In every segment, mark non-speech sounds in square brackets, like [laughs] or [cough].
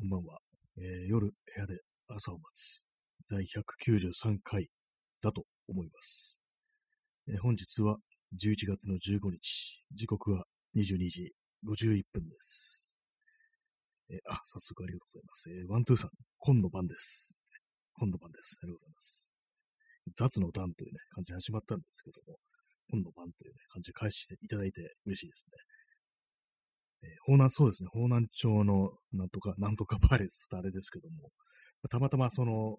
こんばんは。えー夜、部屋で朝を待つ。第193回だと思います。えー本日は11月の15日。時刻は22時51分です。えーあ、早速ありがとうございます。えーワントゥーさん、今の番です。今の番です。ありがとうございます。雑の段というね、感じで始まったんですけども、今の番というね、感じで返していただいて嬉しいですね。えー、方南、そうですね、方南町のなんとか、なんとかパレスってあれですけども、たまたまその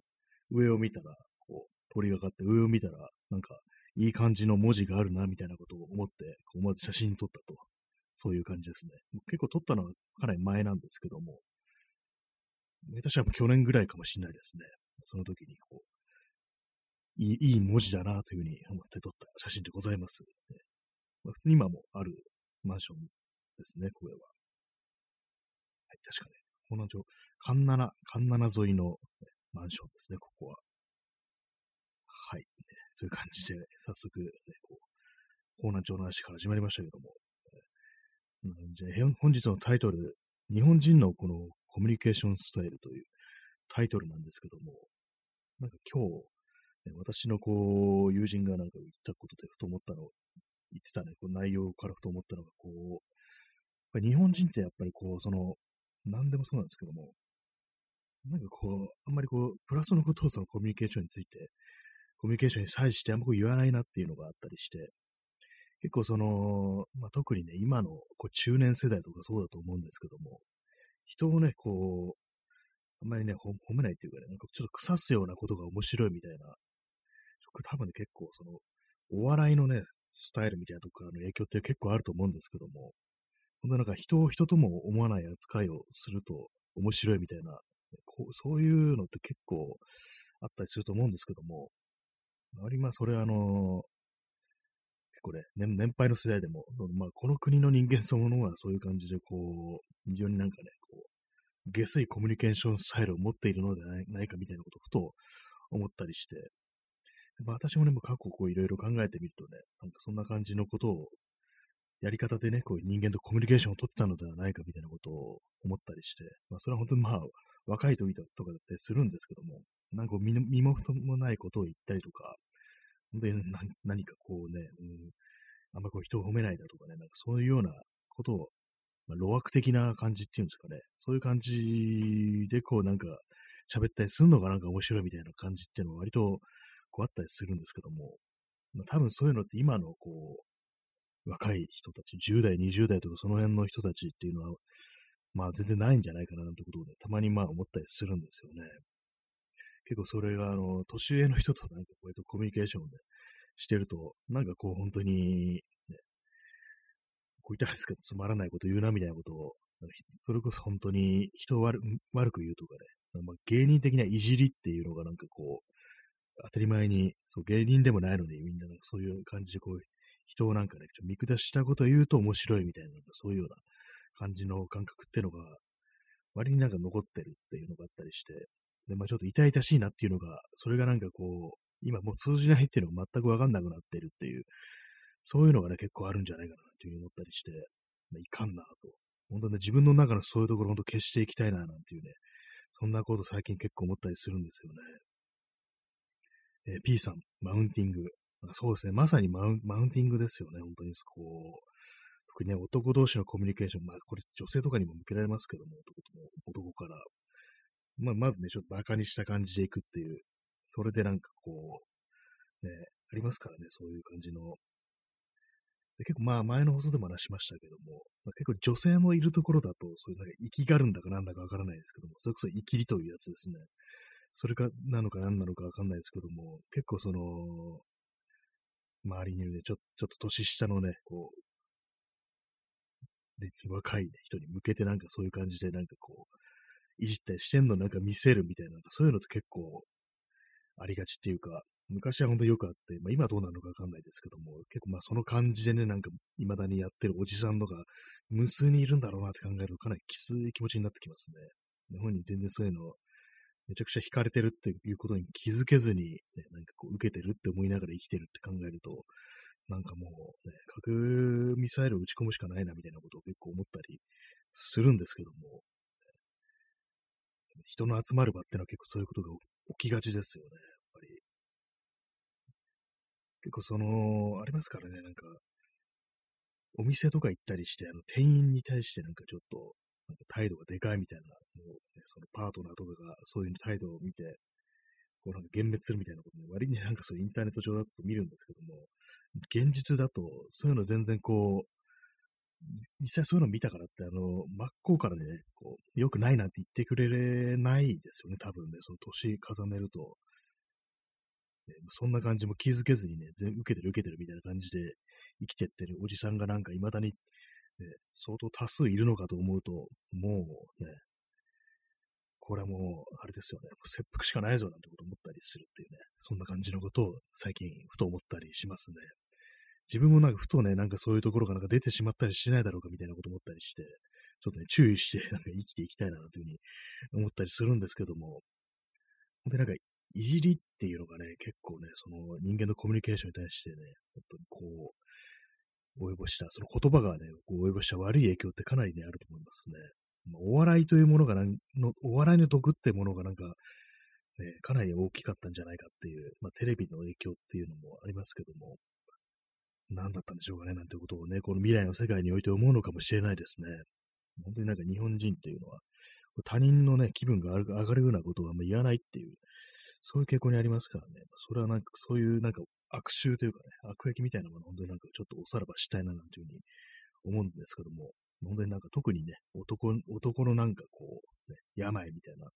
上を見たら、こう、通りがかって上を見たら、なんか、いい感じの文字があるな、みたいなことを思って、思わず写真撮ったと。そういう感じですね。結構撮ったのはかなり前なんですけども、下手したら去年ぐらいかもしれないですね。その時に、こう、いいいい文字だなというふうに思って撮った写真でございます。まあ、普通に今もあるマンションですね、これは。はい、確かね、方南町、神奈神奈沿いの、マンションですね、ここは。はい、ね。という感じで、早速、ね、こう、方南町の話から始まりましたけども。えーじゃ本日のタイトル、日本人のこのコミュニケーションスタイルというタイトルなんですけども、なんか今日、ね私のこう、友人がなんか言ったことでふと思ったの、言ってたね、こう内容からふと思ったのが、こう、ぱ日本人ってやっぱりこう、その、何でもそうなんですけども、なんかこう、あんまりこう、プラスのことをそのコミュニケーションについて、コミュニケーションに際してあんまこう言わないなっていうのがあったりして、結構その、まあ、特にね、今のこう中年世代とかそうだと思うんですけども、人をね、こう、あんまりね、褒めないっていうかね、なんかちょっと腐すようなことが面白いみたいな、多分ね、結構その、お笑いのね、スタイルみたいなとこかの影響って結構あると思うんですけども、本当なんか人を人とも思わない扱いをすると面白いみたいな、こうそういうのって結構あったりすると思うんですけども、ありまあ、それあの結構ね、年年配の世代でも、まあ、この国の人間そのものがそういう感じで、こう、非常になんかね、こう、下水コミュニケーションスタイルを持っているのではないないかみたいなことをふと思ったりして、まあ、私もね、も過去こういろいろ考えてみるとね、なんかそんな感じのことを、やり方でね、こう人間とコミュニケーションを取ってたのではないかみたいなことを思ったりして、まあ、それは本当にまあ、若い時とかだったりするんですけども、なんか身身も蓋もないことを言ったりとか、本当に何何かこうね、うん、あんまこう人を褒めないだとかね、なんかそういうようなことを、まあ、路悪的な感じっていうんですかね、そういう感じでこうなんか喋ったりするのがなんか面白いみたいな感じっていうのは割とこうあったりするんですけども、まあ、多分そういうのって今のこう、若い人たち、10代、20代とかその辺の人たちっていうのは、まあ全然ないんじゃないかななんてことをね、たまにまあ思ったりするんですよね。結構それが、あの、年上の人となんかこうやってコミュニケーションでしてると、なんかこう本当に、ね、こう言ったらですけど、つまらないこと言うなみたいなことを、それこそ本当に人を悪悪く言うとかね、まあ、芸人的ないじりっていうのがなんかこう、当たり前に、そう芸人でもないのにみんななんかそういう感じでこう、人をなんかね、ちょ見下したことを言うと面白いみたいな、なんかそういうような感じの感覚っていうのが、割になんか残ってるっていうのがあったりして、で、まあちょっと痛々しいなっていうのが、それがなんかこう、今もう通じないっていうのが全くわかんなくなってるっていう、そういうのがね、結構あるんじゃないかなっていうふうに思ったりして、まあ、いかんなと。本当ね、自分の中のそういうところ本当消していきたいななんていうね、そんなこと最近結構思ったりするんですよね。えー P さん、マウンティング。そうですね。まさにマウンマウンティングですよね。本当に、こう、特にね、男同士のコミュニケーション、まあ、これ女性とかにも向けられますけども、男男から。まあ、まずね、ちょっと馬鹿にした感じでいくっていう、それでなんかこう、ね、ありますからね、そういう感じの。で結構まあ、前の放送でも話しましたけども、まあ、結構女性のいるところだと、そういうなんか生きがるんだかなんだかわからないですけども、それこそ生きりというやつですね。それか、なのか何なのかわかんないですけども、結構その、周りにいるね、ちょちょっと年下のね、こう、で若い、ね、人に向けてなんかそういう感じでなんかこう、いじったりしてんのなんか見せるみたいな、そういうのって結構ありがちっていうか、昔は本当によくあって、まあ今どうなのかわかんないですけども、結構まあその感じでね、なんか未だにやってるおじさんとか、無数にいるんだろうなって考えるとかなりきつい気持ちになってきますね。日本に全然そういうのめちゃくちゃ惹かれてるっていうことに気づけずに、ね、なんかこう受けてるって思いながら生きてるって考えると、なんかもう、ね、核ミサイルを撃ち込むしかないなみたいなことを結構思ったりするんですけども、人の集まる場ってのは結構そういうことが起きがちですよね、やっぱり。結構その、ありますからね、なんか、お店とか行ったりして、あの、店員に対してなんかちょっと、なんか態度がでかいみたいな、もう、ね、そのパートナーとかがそういう態度を見て、こうなんか幻滅するみたいなことね、割になんかそうインターネット上だと見るんですけども、現実だと、そういうの全然こう、実際そういうの見たからって、あの、真っ向からね、こう、良くないなんて言ってくれないですよね、多分ね、その年重ねると。ね、そんな感じも気づけずにね、全受けてる受けてるみたいな感じで生きてってるおじさんがなんか未だに、ね、相当多数いるのかと思うと、もうね、これはもう、あれですよね、切腹しかないぞなんてこと思ったりするっていうね、そんな感じのことを最近ふと思ったりしますね。自分もなんかふとね、なんかそういうところがなんか出てしまったりしないだろうかみたいなこと思ったりして、ちょっとね、注意して [laughs] なんか生きていきたいなというふうに思ったりするんですけども、本当になんかいじりっていうのがね、結構ね、その人間のコミュニケーションに対してね、本当にこう、及ぼした、その言葉がね、こう及ぼした悪い影響ってかなりね、あると思いますね。まあ、お笑いというものがなんの、お笑いの毒ってものがなんか、ね、かなり大きかったんじゃないかっていう、まあ、テレビの影響っていうのもありますけども、何だったんでしょうかね、なんてことをね、この未来の世界において思うのかもしれないですね。本当になんか日本人っていうのは、他人のね、気分が上がるようなことはあんま言わないっていう、そういう傾向にありますからね。それはなんか、そういうなんか悪臭というかね、悪役みたいなもの、本当になんかちょっとおさらばしたいななんていうふうに思うんですけども、本当になんか特にね、男、男のなんかこう、ね、病みたいな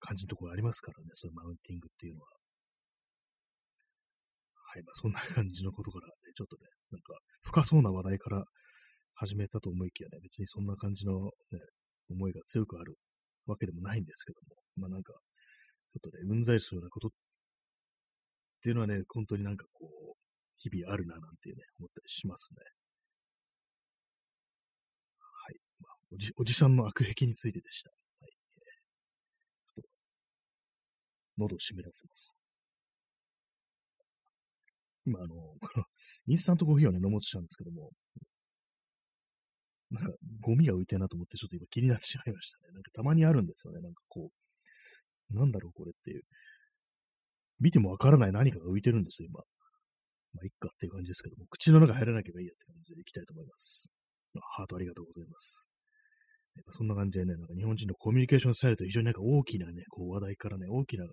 感じのところありますからね、そういうマウンティングっていうのは。はい、まあそんな感じのことからね、ちょっとね、なんか深そうな話題から始めたと思いきやね、別にそんな感じのね、思いが強くあるわけでもないんですけども、まあなんか、ちょっとね、うんざりするようなことっていうのはね、本当になんかこう、日々あるななんていうね、思ったりしますね。はい。まあ、おじおじさんの悪癖についてでした。はい。ちょっと、喉を湿らせます。今、あの、この、インスタントコーヒーをね、飲もうとしたんですけども、なんか、ゴミが浮いてるなと思って、ちょっと今気になってしまいましたね。なんかたまにあるんですよね。なんかこう、なんだろう、これっていう。見てもわからない何かが浮いてるんですよ、今。まあ、いっかっていう感じですけども、口の中入らなければいいやって感じでいきたいと思います。ハートありがとうございます。そんな感じでね、なんか日本人のコミュニケーションスタイルと非常になんか大きなね、こう話題からね、大きな、ね、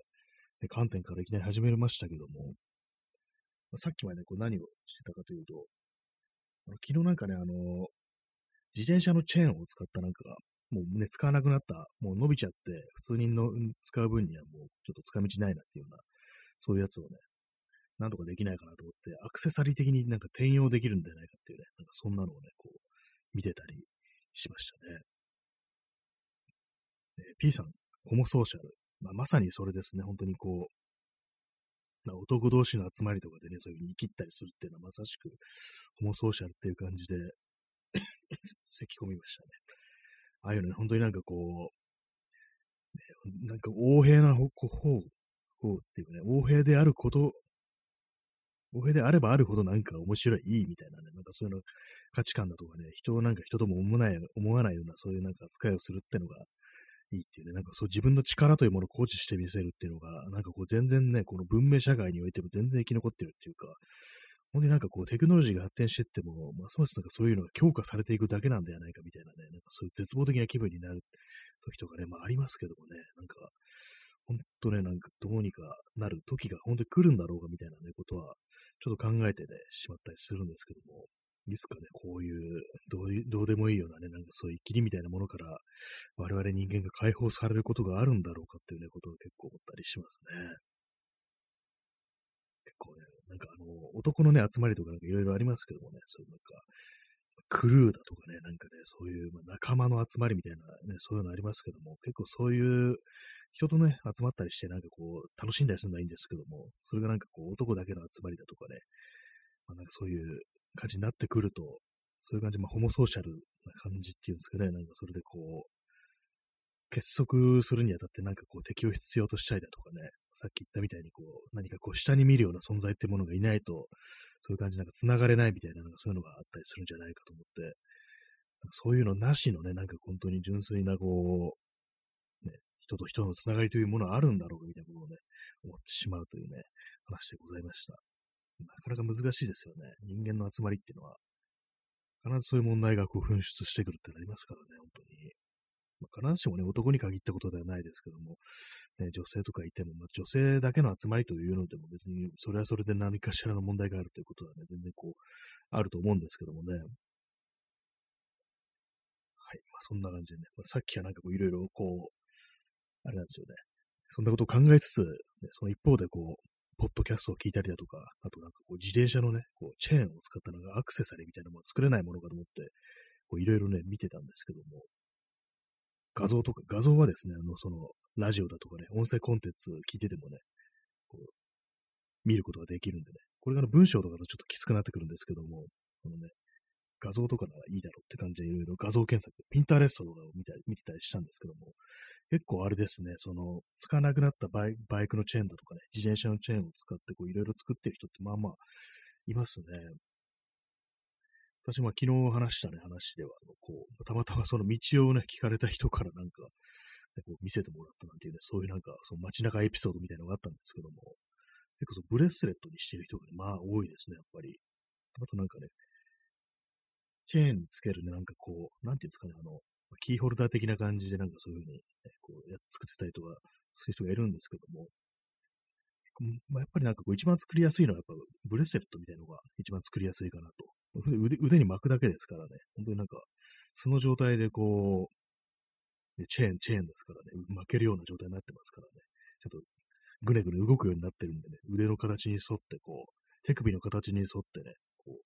観点からいきなり始めましたけども、まあ、さっきまで、ね、こう何をしてたかというと、昨日なんかね、あの、自転車のチェーンを使ったなんかが、もうね、使わなくなった、もう伸びちゃって、普通にの使う分にはもうちょっと使い道ないなっていうような、そういうやつをね、なんとかできないかなと思って、アクセサリー的になんか転用できるんじゃないかっていうね、なんかそんなのをね、こう、見てたりしましたね。え P さん、ホモソーシャル。まあ、まさにそれですね、本当にこう、男同士の集まりとかでね、そういう風に生きったりするっていうのはまさしくホモソーシャルっていう感じで咳込みましたね。ああいうのね、本当になんかこう、ね、なんか横平な方、方っていうかね、横平であること、横平であればあるほどなんか面白い、いいみたいなね、なんかそういうの価値観だとかね、人をなんか人とも思わない思わないようなそういうなんか扱いをするってのがいいっていうね、なんかそう自分の力というものを誇示してみせるっていうのが、なんかこう全然ね、この文明社会においても全然生き残ってるっていうか、本当になんかこうテクノロジーが発展していっても、ますますなんかそういうのが強化されていくだけなんではないかみたいなね、なんかそういう絶望的な気分になる時とかね、まあありますけどもね、なんか、本当ね、なんかどうにかなる時が本当に来るんだろうかみたいなね、ことは、ちょっと考えてね、しまったりするんですけども、いつかね、こういう、どう、どうでもいいようなね、なんかそういう霧みたいなものから、我々人間が解放されることがあるんだろうかっていうね、ことを結構思ったりしますね。結構ね、なんかあの、男のね、集まりとかなんかいろいろありますけどもね、そういうなんか、クルーだとかね、なんかね、そういう、ま仲間の集まりみたいなね、そういうのありますけども、結構そういう人とね、集まったりして、なんかこう、楽しんだりするのはいいんですけども、それがなんかこう、男だけの集まりだとかね、まあ、なんかそういう感じになってくると、そういう感じ、まあ、ホモソーシャルな感じっていうんですかね、なんかそれでこう、結束するにあたってなんかこう敵を必要としたりだとかね、さっき言ったみたいにこう、何かこう下に見るような存在ってものがいないと、そういう感じなんか繋がれないみたいな、なんかそういうのがあったりするんじゃないかと思って、そういうのなしのね、なんか本当に純粋なこう、ね、人と人のつながりというものはあるんだろうかみたいなことをね、思ってしまうというね、話でございました。なかなか難しいですよね。人間の集まりっていうのは、必ずそういう問題がこう噴出してくるってなりますからね、本当に。まあ、必ずしもね、男に限ったことではないですけども、ね、女性とかいても、まあ、女性だけの集まりというのでも別に、それはそれで何かしらの問題があるということはね、全然こう、あると思うんですけどもね。はい。まあ、そんな感じでね、まあ、さっきはなんかこう、いろいろこう、あれなんですよね。そんなことを考えつつ、ね、その一方でこう、ポッドキャストを聞いたりだとか、あとなんかこう自転車のね、こうチェーンを使ったなんかアクセサリーみたいなもの作れないものかと思って、こういろいろね、見てたんですけども、画像とか、画像はですね、あの、その、ラジオだとかね、音声コンテンツ聞いててもね、こう、見ることができるんでね、これがの文章とかだとちょっときつくなってくるんですけども、そのね、画像とかならいいだろうって感じでいろいろ画像検索、ピンターレストとかを見た見てたりしたんですけども、結構あれですね、その、使わなくなったバイバイクのチェーンだとかね、自転車のチェーンを使ってこういろいろ作ってる人ってまあまあいますね。私も昨日話したね、話では、こう、たまたまその道をね、聞かれた人からなんか、ね、こう見せてもらったなんていうね、そういうなんか、その街中エピソードみたいなのがあったんですけども、結構そのブレスレットにしてる人がね、まあ多いですね、やっぱり。あとなんかね、チェーンにつけるね、なんかこう、なんていうんですかね、あの、キーホルダー的な感じでなんかそういうふうに、ね、こうや作ってたりとか、そういう人がいるんですけども、まあ、やっぱりなんかこう一番作りやすいのはやっぱブレスレットみたいなのが一番作りやすいかなと。腕腕に巻くだけですからね、本当になんか素の状態でこう、チェーン、チェーンですからね、巻けるような状態になってますからね、ちょっとぐねぐね動くようになってるんでね、腕の形に沿ってこう、手首の形に沿ってね、こう、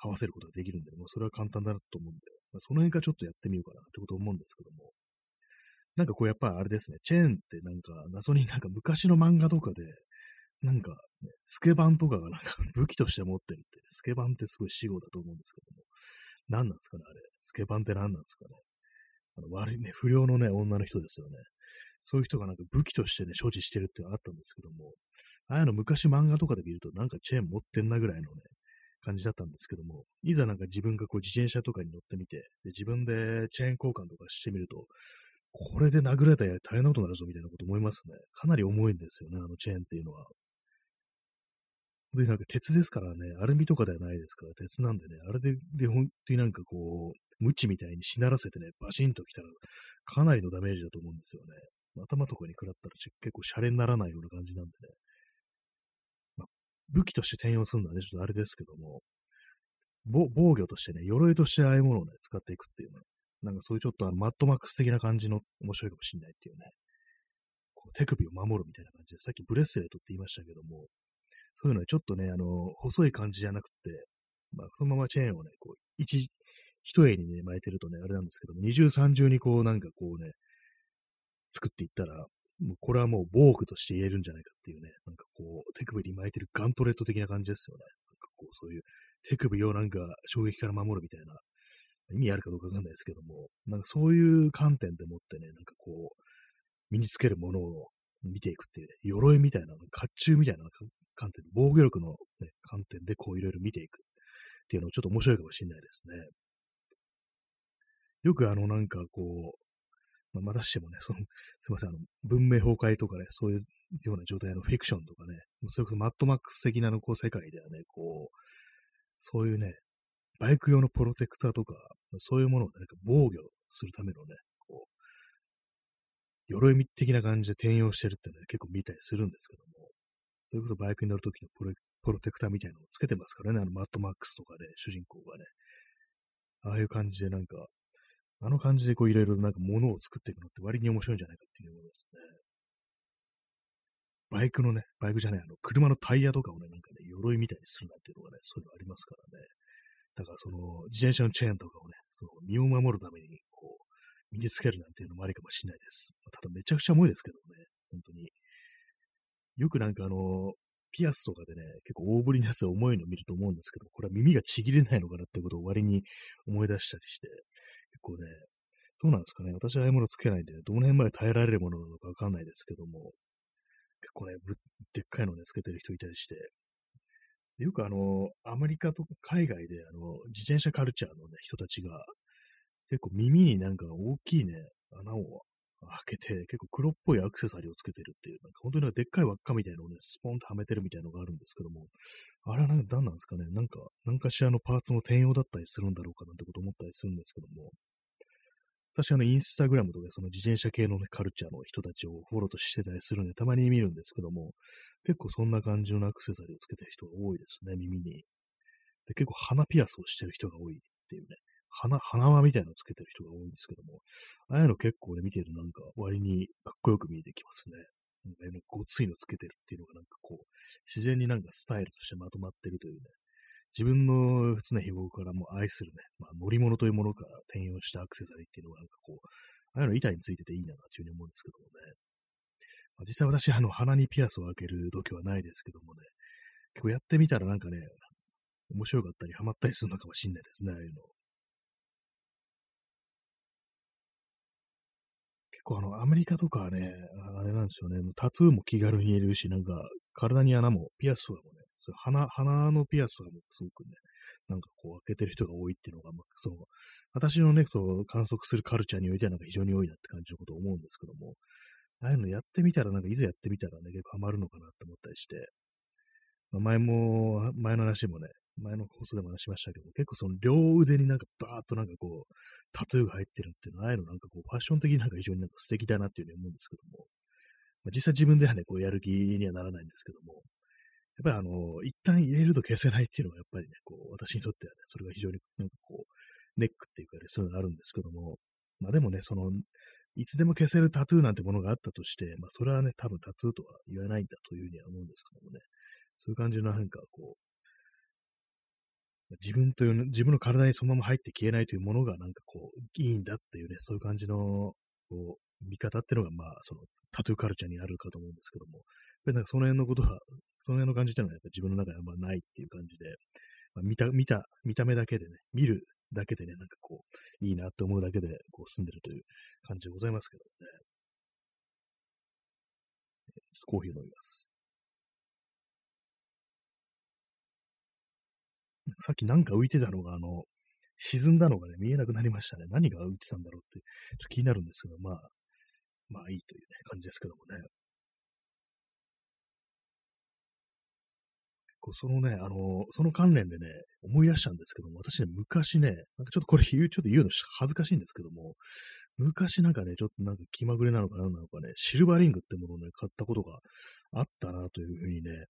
合わせることができるんで、まあ、それは簡単だなと思うんで、まあ、その辺からちょっとやってみようかなってこと思うんですけども、なんかこうやっぱあれですね、チェーンってなんか謎になんか昔の漫画とかで、なんか、ね、スケバンとかがなんか [laughs] 武器として持ってるって、スケバンってすごい死語だと思うんですけども、何なんですかね、あれ。スケバンって何なんですかね。あの悪いね、不良のね、女の人ですよね。そういう人がなんか武器としてね、所持してるってのあったんですけども、ああいうの昔漫画とかで見るとなんかチェーン持ってんなぐらいのね、感じだったんですけども、いざなんか自分がこう自転車とかに乗ってみて、で自分でチェーン交換とかしてみると、これで殴られたら大変なことになるぞみたいなこと思いますね。かなり重いんですよね、あのチェーンっていうのは。で、なんか鉄ですからね、アルミとかではないですから、鉄なんでね、あれで、で、本当になんかこう、無知みたいにしならせてね、バシンときたら、かなりのダメージだと思うんですよね。頭とかに食らったら結構シャレにならないような感じなんでね。まあ、武器として転用するのはね、ちょっとあれですけども、防御としてね、鎧としてああいうものをね、使っていくっていうのは、なんかそういうちょっとあのマットマックス的な感じの面白いかもしれないっていうね。こう手首を守るみたいな感じで、さっきブレスレットって言いましたけども、そういうのはちょっとね、あの、細い感じじゃなくて、まあ、そのままチェーンをね、こう、一、一重にね、巻いてるとね、あれなんですけども、二重三重にこう、なんかこうね、作っていったら、もうこれはもう防具として言えるんじゃないかっていうね、なんかこう、手首に巻いてるガントレット的な感じですよね。なんかこう、そういう手首をなんか衝撃から守るみたいな、意味あるかどうかわかんないですけども、なんかそういう観点でもってね、なんかこう、身につけるものを見ていくっていう、ね、鎧みたいな、甲冑みたいな観点、防御力の、ね、観点でこういろいろ見ていくっていうのもちょっと面白いかもしれないですね。よくあのなんかこう、まあ、またしてもね、その、すいません、あの、文明崩壊とかね、そういうような状態のフィクションとかね、それこそマットマックス的なのこう世界ではね、こう、そういうね、バイク用のプロテクターとか、そういうものを、ね、なんか防御するためのね、鎧的な感じで転用してるってね、結構見たりするんですけども、それこそバイクに乗るときのプロプロテクターみたいなのをつけてますからね、あのマットマックスとかで、主人公がね。ああいう感じでなんか、あの感じでこういろいろなんか物を作っていくのって割に面白いんじゃないかっていうものですね。バイクのね、バイクじゃない、あの、車のタイヤとかをね、なんかね、鎧みたいにするなんていうのがね、そういうのありますからね。だからその、自転車のチェーンとかをね、その身を守るために、身につけるなんていうのもありかもしれないです。ただめちゃくちゃ重いですけどね、本当に。よくなんかあの、ピアスとかでね、結構大ぶりなやつ重いの見ると思うんですけど、これは耳がちぎれないのかなってことを割に思い出したりして、結構ね、どうなんですかね。私はああいうものつけないんで、どの辺まで耐えられるものなのかわかんないですけども、結構ね、でっかいのね、つけてる人いたりして、よくあの、アメリカと海外であの、自転車カルチャーのね、人たちが、結構耳になんか大きいね、穴を開けて、結構黒っぽいアクセサリーをつけてるっていう、なんか本当になんかでっかい輪っかみたいなのをね、スポンとはめてるみたいなのがあるんですけども、あれは何なんですかね、なんか、何かしらのパーツの転用だったりするんだろうかなんてこと思ったりするんですけども、私あの、インスタグラムとかその自転車系のね、カルチャーの人たちをフォローとしてたりするんで、たまに見るんですけども、結構そんな感じのアクセサリーをつけてる人が多いですね、耳に。で結構鼻ピアスをしてる人が多いっていうね、鼻、鼻輪みたいなのつけてる人が多いんですけども、ああいうの結構ね、見てるとなんか割にかっこよく見えてきますね。なんか、ごついのつけてるっていうのがなんかこう、自然になんかスタイルとしてまとまってるというね、自分の常日頃からも愛するね、まあ、乗り物というものから転用したアクセサリーっていうのがなんかこう、ああいうの板についてていいなというふうに思うんですけどもね。まあ、実際私、あの、鼻にピアスを開ける時はないですけどもね、結構やってみたらなんかね、面白かったりハマったりするのかもしんないですね、ああいうの。構あの、アメリカとかはね、あれなんですよね、タトゥーも気軽に入れるし、なんか、体に穴も、ピアスとかもね、そ鼻、鼻のピアスとかもすごくね、なんかこう開けてる人が多いっていうのが、まあ、その、私のね、そう、観測するカルチャーにおいてはなんか非常に多いなって感じのことを思うんですけども、ああいうのやってみたら、なんかいざやってみたらね、結構ハマるのかなって思ったりして、まあ、前も、前の話もね、前の放送でも話しましたけど、結構その両腕になんかバーっとなんかこう、タトゥーが入ってるっていうのは、ああいうのなんかこう、ファッション的になんか非常になんか素敵だなっていうふうに思うんですけども、まあ、実際自分ではね、こうやる気にはならないんですけども、やっぱりあの、一旦入れると消せないっていうのがやっぱりね、こう、私にとってはね、それが非常になんかこう、ネックっていうかね、そういうのがあるんですけども、まあでもね、その、いつでも消せるタトゥーなんてものがあったとして、まあそれはね、多分タトゥーとは言わないんだというふうには思うんですけどもね、そういう感じのなんかこう、自分という、自分の体にそのまま入って消えないというものがなんかこう、いいんだっていうね、そういう感じの、こう、見方っていうのが、まあ、その、タトゥーカルチャーにあるかと思うんですけども、なんかその辺のことは、その辺の感じっていうのはやっぱ自分の中ではまあないっていう感じで、まあ、見た、見た、見た目だけでね、見るだけでね、なんかこう、いいなって思うだけで、こう、住んでるという感じでございますけどね。コーヒー飲みます。さっきなんか浮いてたのが、あの、沈んだのがね、見えなくなりましたね。何が浮いてたんだろうって、ちょっと気になるんですけど、まあ、まあいいというね、感じですけどもね。構そのね、あの、その関連でね、思い出したんですけども、私ね、昔ね、なんかちょっとこれ言う、ちょっと言うの恥ずかしいんですけども、昔なんかね、ちょっとなんか気まぐれなのか何なのかね、シルバーリングってものをね、買ったことがあったなというふうにね、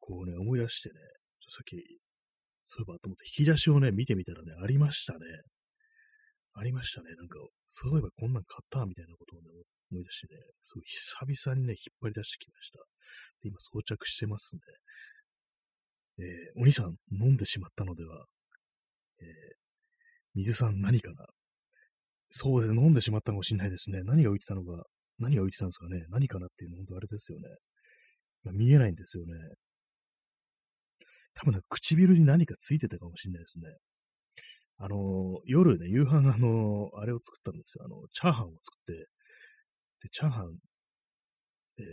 こうね、思い出してね、ちょさっきそういえばと思って、引き出しをね、見てみたらね、ありましたね。ありましたね。なんか、そういえばこんなん買ったみたいなことをね、思い出してね、すごい久々にね、引っ張り出してきました。で、今装着してますね。えー、お兄さん、飲んでしまったのでは、えー、水さん何かな？そうですね、飲んでしまったかもしれないですね。何が浮いてたのか、何が浮いてたんですかね。何かなっていうの、本当あれですよね。見えないんですよね。多分ね、唇に何かついてたかもしれないですね。あの、夜ね、夕飯あの、あれを作ったんですよ。あの、チャーハンを作って、で、チャーハンで、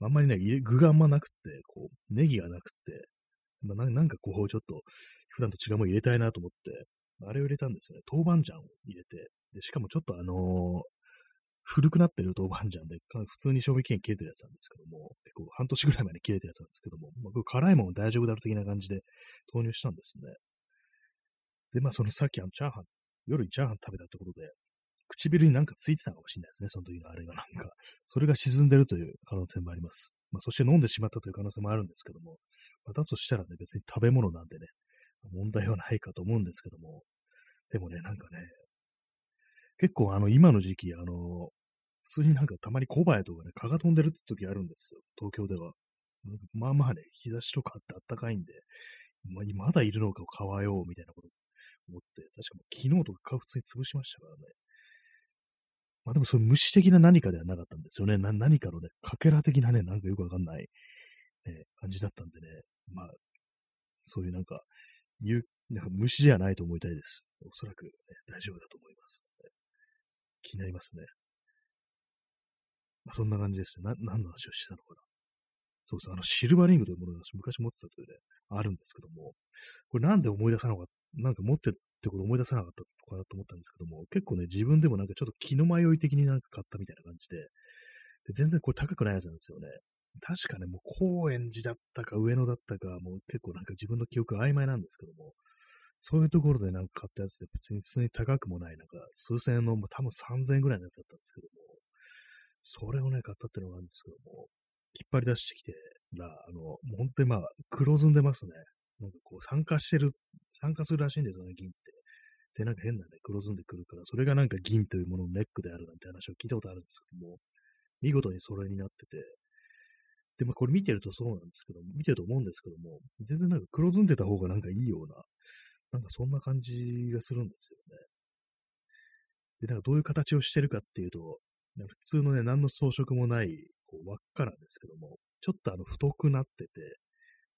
あんまりね、具があんまなくって、こう、ネギがなくって、まあ、なんかこう、ちょっと、普段と違うもの入れたいなと思って、あれを入れたんですよね。豆板醤を入れて、で、しかもちょっとあのー、古くなってる豆板醤で、普通に賞味期限切れてるやつなんですけども、結構半年ぐらい前に切れてるやつなんですけども、まあ、辛いもん大丈夫だろう的な感じで投入したんですね。で、まあそのさっきあのチャーハン、夜にチャーハン食べたってことで、唇になんかついてたかもしれないですね、その時のあれがなんか。それが沈んでるという可能性もあります。まあそして飲んでしまったという可能性もあるんですけども、まあ、だとしたらね、別に食べ物なんでね、問題はないかと思うんですけども、でもね、なんかね、結構あの、今の時期、あの、普通になんかたまに小林とかね、蚊が飛んでるって時あるんですよ、東京では。まあまあね、日差しとかあって暖かいんで、ま、まだいるのかをかわようみたいなこと思って、確か昨日とか普通に潰しましたからね。まあでもその虫的な何かではなかったんですよね。な何かのね、かけら的なね、なんかよくわかんない、ね、感じだったんでね。まあ、そういうなんか、言う、なんか虫じゃないと思いたいです。おそらく、ね、大丈夫だと思います。気になりますね。まあ、そんな感じですね。何の話をしてたのかな。そうそう、あの、シルバーリングというものが昔持ってたというね、あるんですけども、これなんで思い出さなかった、なんか持ってるってこと思い出せなかったのかなと思ったんですけども、結構ね、自分でもなんかちょっと気の迷い的になんか買ったみたいな感じで、で全然これ高くないやつなんですよね。確かね、もう高円寺だったか上野だったか、もう結構なんか自分の記憶曖昧なんですけども、そういうところでなんか買ったやつで別に普通に高くもない、なんか数千円の、もう多分3000円ぐらいのやつだったんですけども、それをね、買ったっていうのがあるんですけども、引っ張り出してきてら、あの、もう本当にまあ、黒ずんでますね。なんかこう、参加してる、参加するらしいんですよね、銀って。で、なんか変なね、黒ずんでくるから、それがなんか銀というもののネックであるなんて話を聞いたことあるんですけども、見事にそれになってて、で、まあこれ見てるとそうなんですけど、見てると思うんですけども、全然なんか黒ずんでた方がなんかいいような、なんかそんな感じがするんですよね。で、なんかどういう形をしてるかっていうと、普通のね、何の装飾もない、こう輪っかなんですけども、ちょっとあの太くなってて、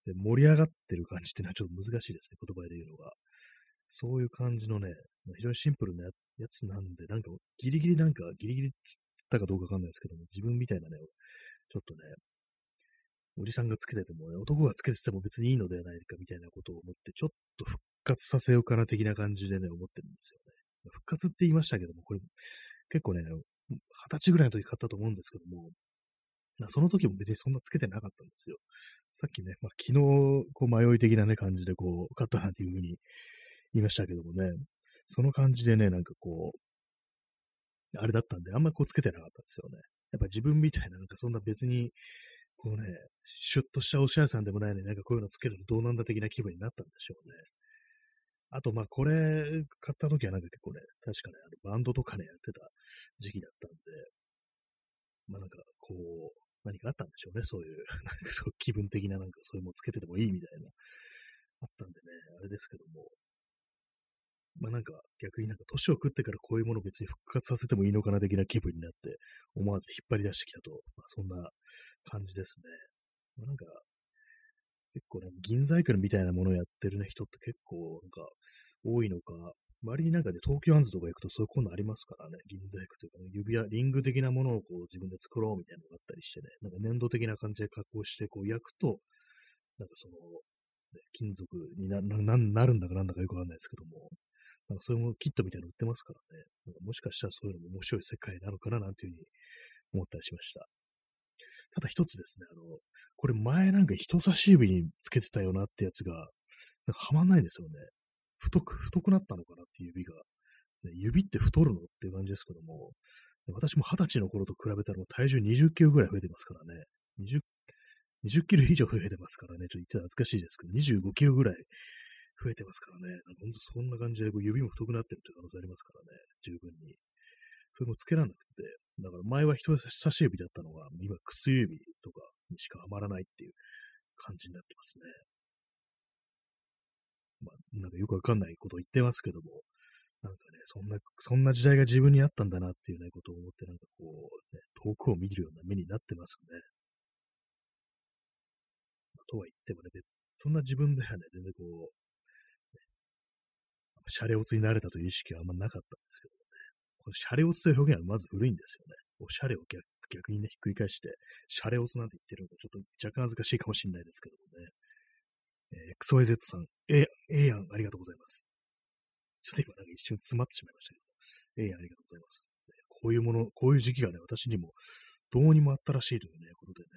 で盛り上がってる感じっていうのはちょっと難しいですね、言葉で言うのが。そういう感じのね、非常にシンプルなやつなんで、なんかギリギリなんか、ギリギリつったかどうかわかんないですけども、自分みたいなね、ちょっとね、おじさんがつけててもね、男がつけてても別にいいのではないかみたいなことを思って、ちょっと活させようかな的な感じでね、思ってるんですよね。復活って言いましたけども、これ結構ね、二十歳ぐらいの時買ったと思うんですけども、その時も別にそんなつけてなかったんですよ。さっきね、まあ、昨日、こう迷い的なね、感じでこう、買ったなんていうふうに言いましたけどもね、その感じでね、なんかこう、あれだったんで、あんまりこうつけてなかったんですよね。やっぱ自分みたいな、なんかそんな別に、こうね、シュッとしたおしゃれさんでもないのになんかこういうのつけるとどうなんだ的な気分になったんでしょうね。あと、まあ、これ、買った時はなんか結構ね、確かね、あのバンドとかね、やってた時期だったんで、まあなんか、こう、何かあったんでしょうね、そういう、なんかそう気分的ななんかそういうものつけててもいいみたいな、あったんでね、あれですけども、まあなんか逆になんか年を食ってからこういうものを別に復活させてもいいのかな的な気分になって、思わず引っ張り出してきたと、まあそんな感じですね。まあなんか、結構ね、銀細工みたいなものをやってるね、人って結構なんか多いのか、周りになんかね、東京ハンズとか行くとそういうコーナーありますからね、銀細工というかね、指輪、リング的なものをこう自分で作ろうみたいなのがあったりしてね、なんか粘土的な感じで加工してこう焼くと、なんかその、ね、金属にななるんだかなんだかよくわかんないですけども、なんかそういうものキットみたいなの売ってますからね、なんかもしかしたらそういうのも面白い世界なのかななんていうふうに思ったりしました。ただ一つですね、あの、これ前なんか人差し指につけてたよなってやつが、なんかはまんないんですよね。太く、太くなったのかなっていう指が。ね、指って太るのっていう感じですけども、私も二十歳の頃と比べたらもう体重20キロぐらい増えてますからね。20、20キロ以上増えてますからね。ちょっと言ってたら恥ずかしいですけど、25キロぐらい増えてますからね。ほんとそんな感じでこう指も太くなってるという可能性ありますからね。十分に。それもつけられなくて、だから前は人差し指だったのが、今薬指とかにしかはまらないっていう感じになってますね。まあ、なんかよくわかんないことを言ってますけども、なんかね、そんな、そんな時代が自分にあったんだなっていうね、ことを思って、なんかこう、ね、遠くを見るような目になってますね。まあ、とは言ってもね、そんな自分ではね、全然こう、ね、シャレオツになれたという意識はあんまなかったんですけど。このシャレオツという表現はまず古いんですよね。おしゃれを逆逆にね、ひっくり返して、シャレオスなんて言ってるのがちょっと若干恥ずかしいかもしれないですけどもね。えー、XYZ さん、え、ええやん、ありがとうございます。ちょっと今なんか一瞬詰まってしまいましたけど、ええやん、ありがとうございます。こういうもの、こういう時期がね、私にもどうにもあったらしいというね、ことでね。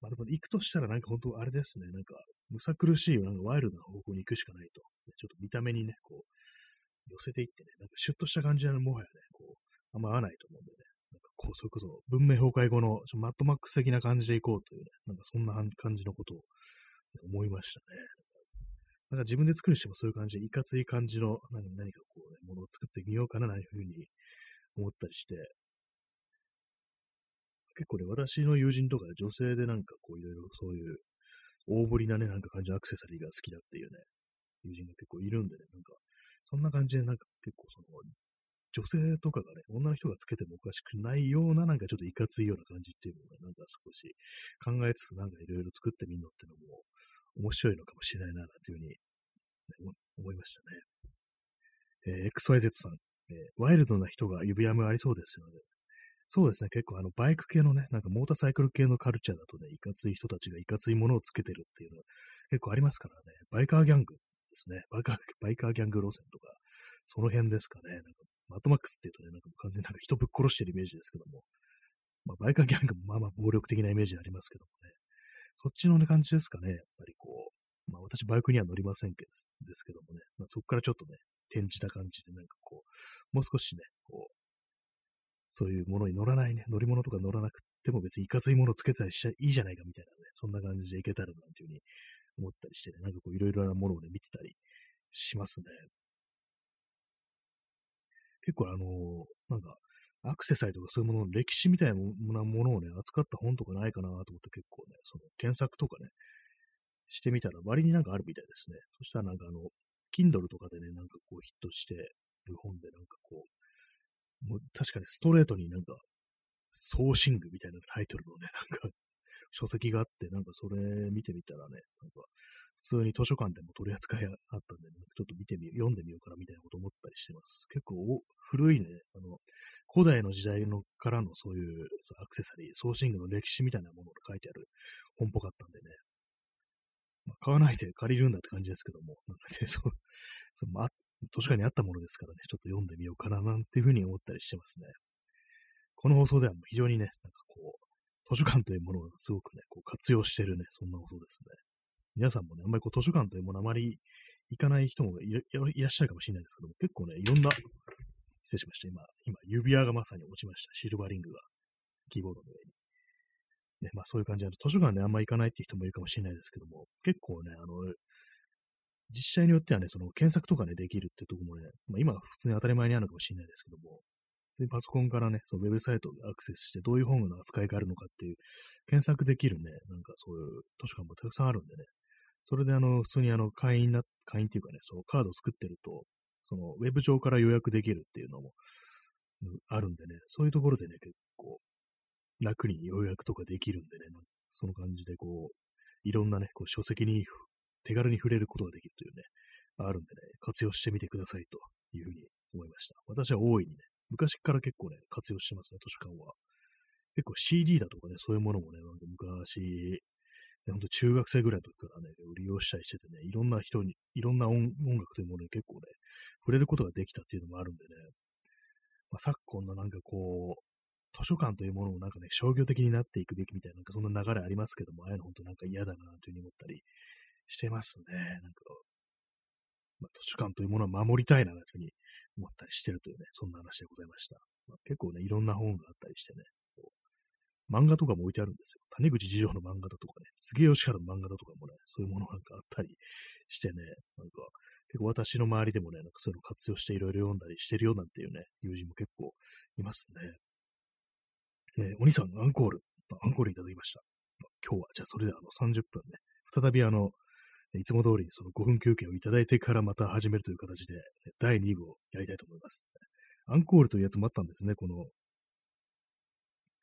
まあでも、行くとしたらなんか本当あれですね、なんか、むさ苦しい、なんかワイルドな方向に行くしかないと。ちょっと見た目にね、こう、寄せていってね、なんかシュッとした感じはもはやね、こう、あんま合わないと思うんでね、なんかこう、それこそ文明崩壊後のマットマックス的な感じでいこうというね、なんかそんな感じのことを思いましたね。なんか自分で作るにしてもそういう感じで、いかつい感じの何何かこう、ね、ものを作ってみようかな、なんいうふうに思ったりして、結構ね、私の友人とか女性でなんかこういろいろそういう大ぶりなね、なんか感じのアクセサリーが好きだっていうね、友人が結構いるんでね、なんか、そんな感じでなんか結構その、女性とかがね、女の人がつけてもおかしくないような、なんかちょっといかついような感じっていうのが、なんか少し考えつつ、なんかいろいろ作ってみるのってのも面白いのかもしれないな、なんていうふうに、ね、思いましたね。えー、XYZ さん、えー、ワイルドな人が指輪もありそうですよね。そうですね、結構あのバイク系のね、なんかモーターサイクル系のカルチャーだとね、いかつい人たちがいかついものをつけてるっていうのは結構ありますからね、バイカーギャングですね。バイカー、バイカーギャング路線とか、その辺ですかね。なんか Mad Max っていうとね、なんか完全になんか人ぶっ殺してるイメージですけども、まあ、バイカーギャングもまあまあ暴力的なイメージありますけどもね。そっちの、ね、感じですかね。やっぱりこう、まあ私バイクには乗りませんけどですけどもね、まあ、そこからちょっとね、転じた感じで、なんかこう、もう少しね、こう、そういうものに乗らないね、乗り物とか乗らなくても別にいかついものつけたりしちゃいいじゃないかみたいなね、そんな感じでいけたらなんていうふうに思ったりしてね、なんかこういろいろなものをね、見てたりしますね。結構あのー、なんか、アクセサリーとかそういうものの歴史みたいなものをね、扱った本とかないかなと思って結構ね、その検索とかね、してみたら割になんかあるみたいですね。そしたらなんかあの、Kindle とかでね、なんかこうヒットしてる本でなんかこう、もう確かにストレートになんか、ソーシングみたいなタイトルのね、なんか書籍があって、なんかそれ見てみたらね、なんか普通に図書館でも取り扱いあったんで、ね、ちょっと見てみ、読んでみようかなみたいなこと思ったりしてます。結構古いね、あの、古代の時代のからのそういうアクセサリー、ソーシングの歴史みたいなものが書いてある本っぽかったんでね、まあ、買わないで借りるんだって感じですけども、なんかね、そう、そまあ、図書館にあったものですからね、ちょっと読んでみようかななんていうふうに思ったりしてますね。この放送では非常にね、なんかこう、図書館というものをすごくね、こう活用してるね、そんな放送ですね。皆さんもね、あんまりこう図書館というものあまり行かない人もいらっしゃるかもしれないですけども、結構ね、いろんな、失礼しました。今、今、指輪がまさに落ちました。シルバーリングが、キーボードの上に。ね、まあそういう感じで、図書館ね、あんまり行かないっていう人もいるかもしれないですけども、結構ね、あの、実際によってはね、その検索とかね、できるってとこもね、まあ今は普通に当たり前にあるのかもしれないですけども、でパソコンからね、そのウェブサイトにアクセスしてどういう本の扱いがあるのかっていう検索できるね、なんかそういう図書館もたくさんあるんでね、それであの、普通にあの、会員な、会員っていうかね、そのカードを作ってると、そのウェブ上から予約できるっていうのも、あるんでね、そういうところでね、結構楽に予約とかできるんでね、その感じでこう、いろんなね、こう書籍に手軽に触れることができるというね、あるんでね、活用してみてくださいというふうに思いました。私は大いにね、昔から結構ね、活用してますね、図書館は。結構 CD だとかね、そういうものもね、なんか昔、ね、ほんと中学生ぐらいの時からね、利用したりしててね、いろんな人に、いろんな音楽というものに結構ね、触れることができたっていうのもあるんでね、まあ、昨今のなんかこう、図書館というものをなんかね、商業的になっていくべきみたいな、なんかそんな流れありますけども、ああいうの本当なんか嫌だなというふうに思ったりしてますね。なんか、まあ、図書館というものを守りたいなというふうに思ったりしてるというね、そんな話でございました。まあ、結構ね、いろんな本があったりしてね、漫画とかも置いてあるんですよ。谷口次郎の漫画だとかね、杉吉原の漫画だとかもね、そういうものなんかあったりしてね、なんか、結構私の周りでもね、なんかそういうの活用していろいろ読んだりしてるよなんていうね、友人も結構いますね。えー、お兄さん、アンコール、アンコールいただきました。今日は、じゃあそれであの30分ね、再びあの、いつも通りその5分休憩をいただいてからまた始めるという形で、第2部をやりたいと思います。アンコールというやつもあったんですね、この、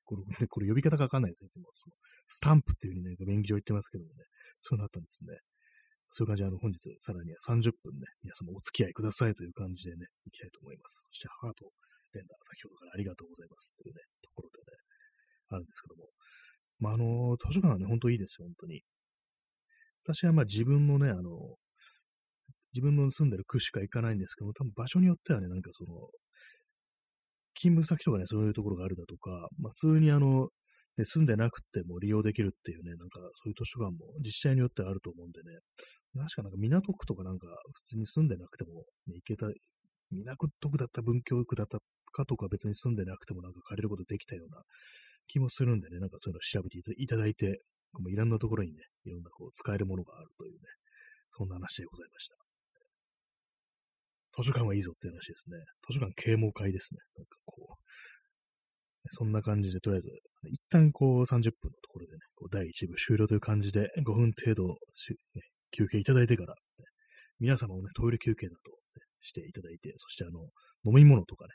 これ、これ呼び方がわかんないです、いつも。そのスタンプっていう風にね、画面上言ってますけどもね、そうなったんですね。そういう感じで、あの、本日、さらには30分ね、皆様お付き合いくださいという感じでね、いきたいと思います。そして、ハート、連打、先ほどからありがとうございますというね、ところでね、あるんですけども。まあ、あの、図書館はね、ほんといいですよ、本当に。私はまあ自分のね、あの、自分の住んでる区しか行かないんですけど、多分場所によってはね、なんかその、勤務先とかね、そういうところがあるだとか、まあ、普通にあの、ね、住んでなくても利用できるっていうね、なんかそういう図書館も自治体によってはあると思うんでね、確かなんか港区とかなんか普通に住んでなくても、ね、行けた、港区だった文京区だったかとか別に住んでなくてもなんか借りることできたような気もするんでね、なんかそういうのを調べていただいて、もういろんなところにね、いろんなこう使えるものがあるというね、そんな話でございました。図書館はいいぞっていう話ですね。図書館啓蒙会ですね。なんかこう、そんな感じで、とりあえず、一旦こう30分のところでね、こう第1部終了という感じで5分程度、ね、休憩いただいてから、ね、皆様もね、トイレ休憩など、ね、していただいて、そしてあの、飲み物とかね、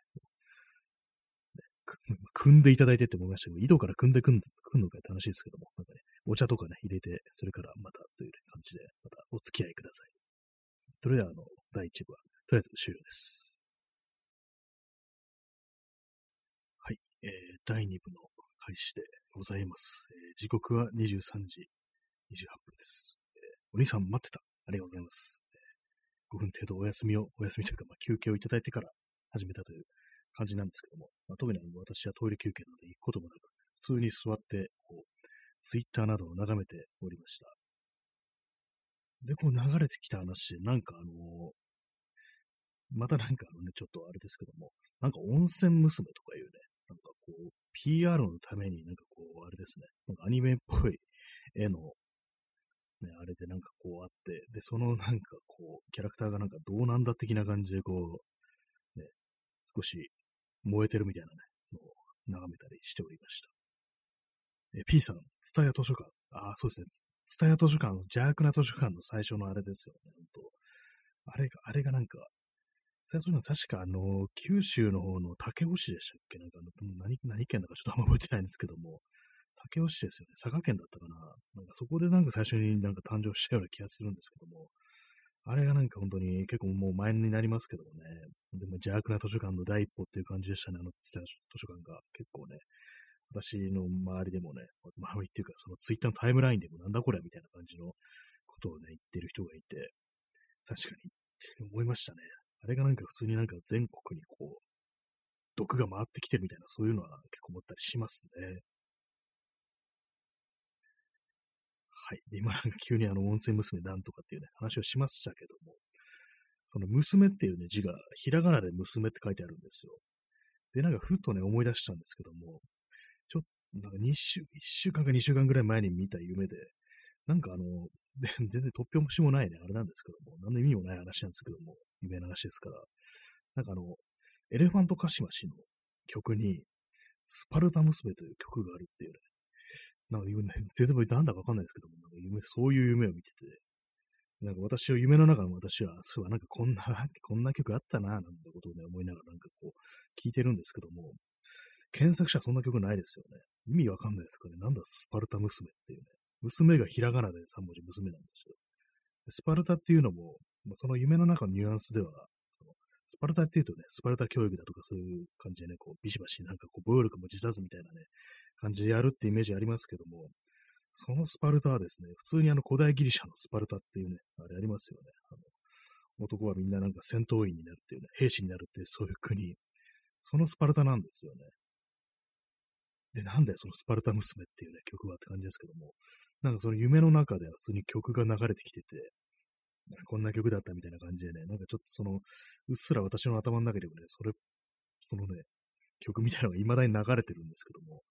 組んでいただいてって思いましたけど、井戸から組んでくんくんのかって話ですけども、なんかね、お茶とかね、入れて、それからまたという感じで、またお付き合いください。それでは、あの、第1部は、とりあえず終了です。はい、えー、第2部の開始でございます。えー、時刻は23時28分です、えー。お兄さん待ってた。ありがとうございます。えー5分程度お休みを、お休みというか、まあ、休憩をいただいてから始めたという感じなんですけども、まあ、特にあの私はトイレ休憩などで行くこともなく、普通に座って、こう、ツイッターなどを眺めておりました。で、こう流れてきた話、なんかあのー、またなんかあのね、ちょっとあれですけども、なんか温泉娘とかいうね、なんかこう、PR のためになんかこう、あれですね、なんかアニメっぽい絵の、ね、あれでなんかこうあって、で、そのなんかこう、キャラクターがなんかどうなんだ的な感じでこう、ね、少し燃えてるみたいなね、のを眺めたりしておりました。え、P さん、ツタヤ図書館。ああ、そうですね。ツタヤ図書館、邪悪な図書館の最初のあれですよね、本当あれが、あれがなんか、最初の確かあの、九州の方の竹尾市でしたっけ？なんかあの、何、何県だかちょっとあんま覚えてないんですけども、竹尾市ですよね。佐賀県だったかな。なんかそこでなんか最初になんか誕生したような気がするんですけども、あれがなんか本当に結構もう前になりますけどもね、でも邪悪な図書館の第一歩っていう感じでしたね、あの図書館が結構ね、私の周りでもね、周りっていうかそのツイッターのタイムラインでもなんだこれみたいな感じのことをね、言ってる人がいて、確かに思いましたね。あれがなんか普通になんか全国にこう、毒が回ってきてるみたいな、そういうのは結構思ったりしますね。はい。今なんか急にあの温泉娘なんとかっていうね、話をしましたけども、その娘っていうね、字がひらがなで娘って書いてあるんですよ。で、なんかふとね、思い出したんですけども、ちょっと、なんか2週、1週間か2週間ぐらい前に見た夢で、なんかあの、[laughs] 全然突拍子もないね、あれなんですけども、何の意味もない話なんですけども、夢の話ですから、なんかあの、エレファントカシマシの曲に、スパルタ娘という曲があるっていうね、なんかね、全然なんだかわかんないですけども、なんか夢、そういう夢を見てて、なんか私は夢の中の私は、そう、なんかこんな、[laughs] こんな曲あったな、なんてことをね、思いながらなんかこう、聞いてるんですけども、検索者そんな曲ないですよね。意味わかんないですかね。なんだスパルタ娘っていうね。娘がひらがなで3文字娘なんですよ。スパルタっていうのも、ま、その夢の中のニュアンスでは、スパルタっていうとね、スパルタ教育だとかそういう感じでね、こうビシバシなんかこう暴力も自殺みたいなね、感じでやるってイメージありますけども、そのスパルタはですね、普通にあの古代ギリシャのスパルタっていうね、あれありますよね。あの男はみんななんか戦闘員になるっていうね、兵士になるっていうそういう国。そのスパルタなんですよね。で、なんだよ、そのスパルタ娘っていうね、曲はって感じですけども、なんかその夢の中では普通に曲が流れてきてて、こんな曲だったみたいな感じでね、なんかちょっとその、うっすら私の頭の中でもね、それ、そのね、曲みたいなのが未だに流れてるんですけども、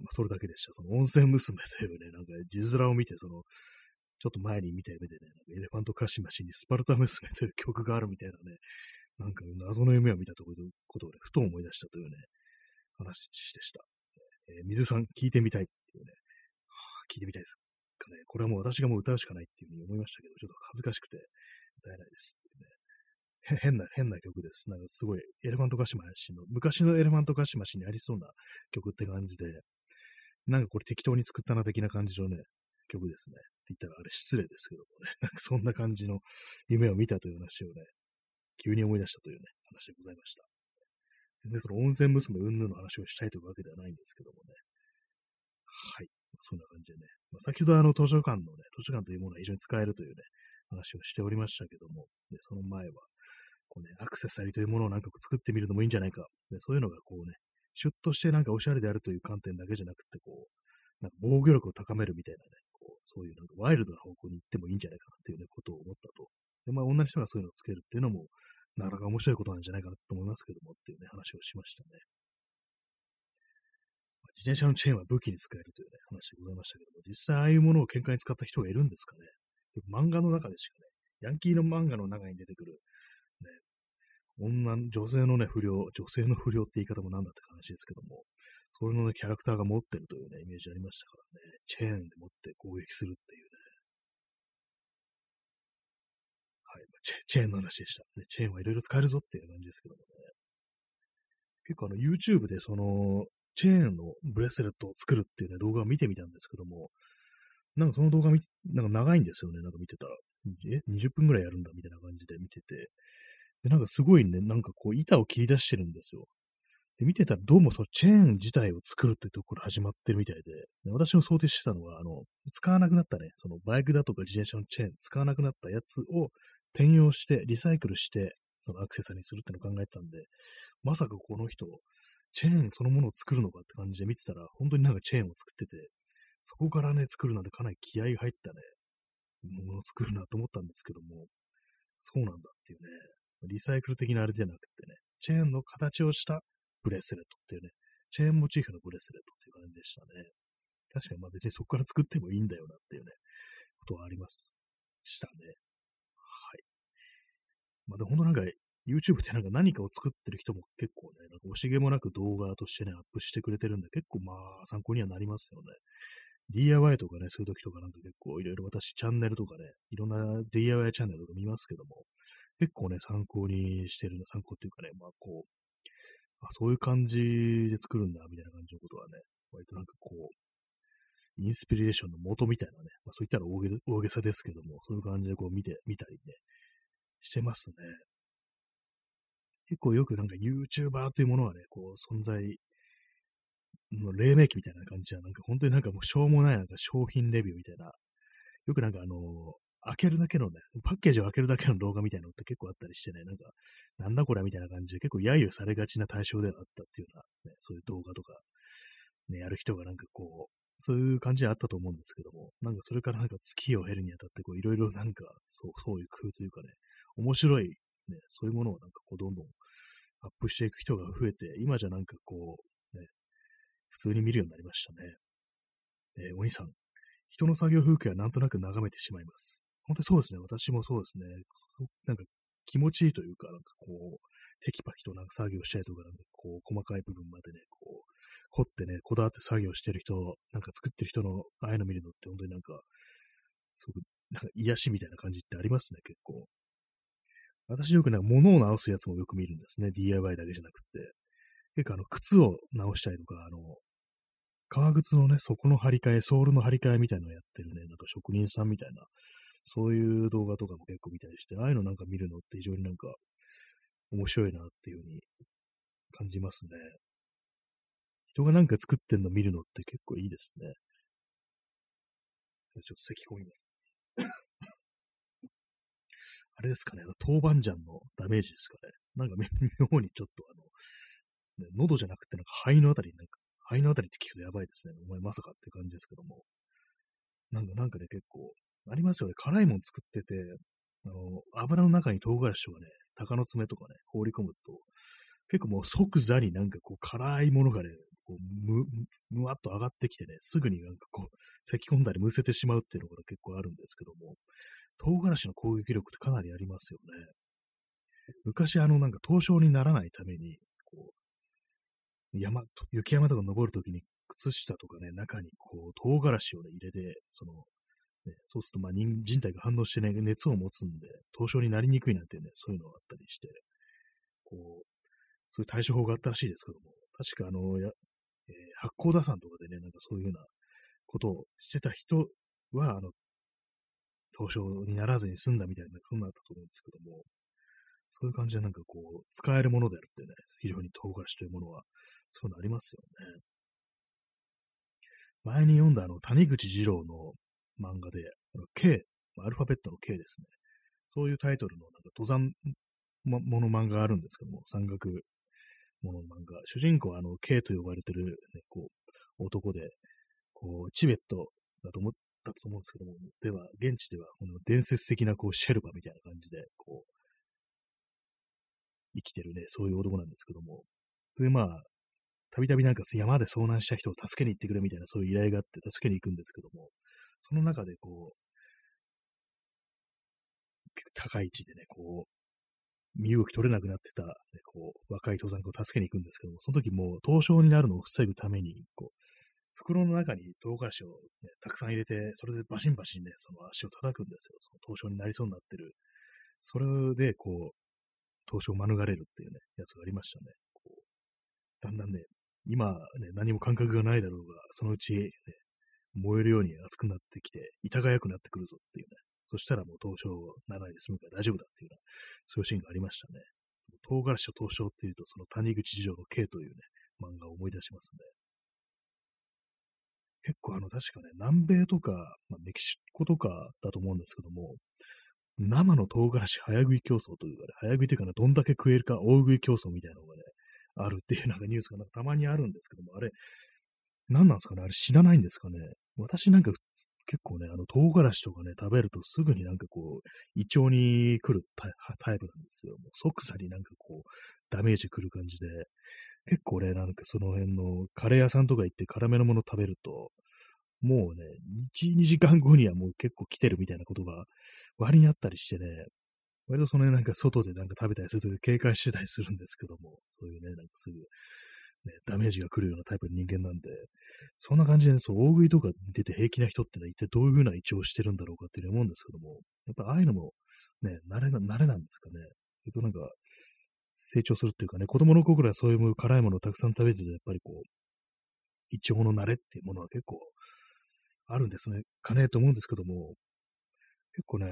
まあ、それだけでした。その温泉娘というね、なんか字面を見て、その、ちょっと前に見た夢でね、なんかエレファントカシマシにスパルタ娘という曲があるみたいなね、なんか謎の夢を見たところことをね、ふと思い出したというね、話でした。えー、水さん、聞いてみたいっていうね、はあ、聞いてみたいですかね。これはもう私がもう歌うしかないっていうふうに思いましたけど、ちょっと恥ずかしくて歌えないですね。変な、変な曲です。なんかすごい、エレファントカシマシの、昔のエレファントカシマシにありそうな曲って感じで、なんかこれ適当に作ったな的な感じのね、曲ですね。って言ったらあれ失礼ですけどもね、[laughs] なんかそんな感じの夢を見たという話をね、急に思い出したというね、話でございました。全然その温泉娘云々の話をしたいというわけではないんですけどもね。はい。そんな感じでね。まあ、先ほどあの図書館のね、図書館というものは非常に使えるというね、話をしておりましたけども、でその前は、こうね、アクセサリーというものをなんか作ってみるのもいいんじゃないか。でそういうのがこうね、シュッとしてなんかおしゃれであるという観点だけじゃなくて、こう、なんか防御力を高めるみたいなね、こうそういうなんかワイルドな方向に行ってもいいんじゃないかなっていうね、ことを思ったと。で、まあ、女の人がそういうのをつけるっていうのも、なかなか面白いことなんじゃないかなと思いますけどもっていうね、話をしましたね。自転車のチェーンは武器に使えるというね、話でございましたけども、実際ああいうものを喧嘩に使った人がいるんですかね。漫画の中でしかね、ヤンキーの漫画の中に出てくる、ね、女、女性のね、不良、女性の不良って言い方もなんだって話ですけども、そういうのね、キャラクターが持ってるというね、イメージありましたからね、チェーンで持って攻撃するっていうね。はい、チェーンの話でした。ね、チェーンはいろいろ使えるぞっていう感じですけどもね。結構あの、YouTube でその、チェーンのブレスレットを作るっていうね、動画を見てみたんですけども、なんかその動画見、なんか長いんですよね、なんか見てたら。え ?20 分ぐらいやるんだみたいな感じで見てて。で、なんかすごいね、なんかこう板を切り出してるんですよ。で、見てたらどうもそのチェーン自体を作るってところ始まってるみたいで、で私の想定してたのは、あの、使わなくなったね、そのバイクだとか自転車のチェーン使わなくなったやつを転用して、リサイクルして、そのアクセサリーにするってのを考えてたんで、まさかこの人、チェーンそのものを作るのかって感じで見てたら、本当になんかチェーンを作ってて、そこからね、作るなんてかなり気合が入ったね、ものを作るなと思ったんですけども、そうなんだっていうね、リサイクル的なあれじゃなくてね、チェーンの形をしたブレスレットっていうね、チェーンモチーフのブレスレットっていう感じでしたね。確かにまあ別にそこから作ってもいいんだよなっていうね、ことはありましたね。はい。まあでも本当なんか YouTube ってなんか何かを作ってる人も結構ね、なんか惜しげもなく動画としてね、アップしてくれてるんで、結構まあ参考にはなりますよね。DIY とかね、そういう時とかなんか結構いろいろ私チャンネルとかね、いろんな DIY チャンネルとか見ますけども、結構ね、参考にしてるの、参考っていうかね、まあこう、あそういう感じで作るんだ、みたいな感じのことはね、割となんかこう、インスピレーションの元みたいなね、まあ、そういったら大げ大げさですけども、そういう感じでこう見て、見たりね、してますね。結構よくなんか YouTuber というものはね、こう存在の黎明期みたいな感じは、なんか本当になんかもうしょうもないなんか商品レビューみたいな、よくなんかあの開けるだけのね、パッケージを開けるだけの動画みたいなのって結構あったりしてね、なんか、なんだこれみたいな感じで結構揶揄されがちな対象ではあったっていうような、ね、そういう動画とか、ね、やる人がなんかこう、そういう感じであったと思うんですけども、なんかそれからなんか月を経るにあたって、こういろいろなんか、そう、そういう工夫というかね、面白い、ね、そういうものをなんかこうどんどんアップしていく人が増えて、今じゃなんかこう、ね、普通に見るようになりましたね。えー、お兄さん、人の作業風景はなんとなく眺めてしまいます。本当にそうですね。私もそうですね。なんか気持ちいいというか、なんかこう、テキパキとなんか作業したりとか、なんかこう、細かい部分までね、こう、凝ってね、こだわって作業してる人、なんか作ってる人の、ああいうの見るのって本当になんか、すごく、なんか癒しみたいな感じってありますね、結構。私よくなんか物を直すやつもよく見るんですね。DIY だけじゃなくて。結構あの、靴を直したりとか、あの、革靴のね、底の張り替え、ソールの張り替えみたいなのをやってるね、なんか職人さんみたいな、そういう動画とかも結構見たりして、ああいうのなんか見るのって非常になんか面白いなっていう風に感じますね。人がなんか作ってんの見るのって結構いいですね。ちょっと咳込みます。あれですかね、豆板醤のダメージですかね。なんか妙にちょっとあの、ね、喉じゃなくてなんか肺のあたりなんか、肺のあたりって聞くとやばいですね。お前まさかって感じですけども。なんか、なんかね、結構、ありますよね。辛いもん作ってて、あの、油の中に唐辛子とかね、鷹の爪とかね、放り込むと、結構もう即座になんかこう辛いものがね、こうむ、むわっと上がってきてね、すぐになんかこう、咳き込んだりむせてしまうっていうのが結構あるんですけども、唐辛子の攻撃力ってかなりありますよね。昔あのなんか凍傷にならないために、こう、山、雪山とか登るときに靴下とかね、中にこう、唐辛子をね、入れて、その、ね、そうすると、まあ人、人体が反応してね、熱を持つんで、凍傷になりにくいなんてね、そういうのがあったりして、こう、そういう対処法があったらしいですけども、確かあの、えー、八甲田山とかでね、なんかそういうようなことをしてた人は、あの、凍傷にならずに済んだみたいなふうになったと思うんですけども、そういう感じでなんかこう、使えるものであるってね、非常に唐辛子というものは、そういうのありますよね。前に読んだあの、谷口二郎の漫画で、K、アルファベットの K ですね。そういうタイトルのなんか登山もの漫画があるんですけども、山岳ものの漫画。主人公はあの K と呼ばれてる、ね、こう、男で、こう、チベットだと思ったと思うんですけども、では、現地では、この伝説的なこう、シェルバみたいな感じで、こう、生きてるね、そういう男なんですけども。で、まあ、たびたびなんか山で遭難した人を助けに行ってくれみたいなそういう依頼があって助けに行くんですけども、その中でこう、高い位置でね、こう、身動き取れなくなってた、ね、こう、若い登山家を助けに行くんですけども、その時もう、凍傷になるのを防ぐために、こう、袋の中に唐辛子を、ね、たくさん入れて、それでバシンバシンね、その足を叩くんですよ。その凍傷になりそうになってる。それで、こう、凍傷を免れるっていうね、やつがありましたね。こうだんだんね、今ね、何も感覚がないだろうが、そのうち、ね、燃えるように熱くなってきて、痛がやくなってくるぞっていうね。そしたらもう凍傷ならないで済むから大丈夫だっていうような、そういうシーンがありましたね。唐辛子と凍傷っていうと、その谷口次郎の K というね、漫画を思い出しますね。結構あの、確かね、南米とか、まあ、メキシコとかだと思うんですけども、生の唐辛子早食い競争というかね、早食いというかね、どんだけ食えるか大食い競争みたいなのがね、あるっていうなんかニュースがなんかたまにあるんですけども、あれ、何なんですかね？あれ知らないんですかね？私なんか結構ね、あの、唐辛子とかね、食べるとすぐになんかこう、胃腸に来るタイプなんですよ。もう即座になんかこう、ダメージ来る感じで、結構ね、なんかその辺のカレー屋さんとか行って辛めのもの食べると、もうね、1、2時間後にはもう結構来てるみたいなことが割にあったりしてね、割とその辺なんか外でなんか食べたりすると警戒してたりするんですけども、そういうね、なんかすぐ、ね、ダメージが来るようなタイプの人間なんで、そんな感じで、ね、そう、大食いとか出て平気な人ってのは一体どういう風な胃腸をしてるんだろうかっていう思うんですけども、やっぱああいうのもね、慣れな、慣れなんですかね。それとなんか、成長するっていうかね、子供の頃からそういう辛いものをたくさん食べてて、やっぱりこう、胃腸の慣れっていうものは結構あるんですね、かねと思うんですけども、結構ね、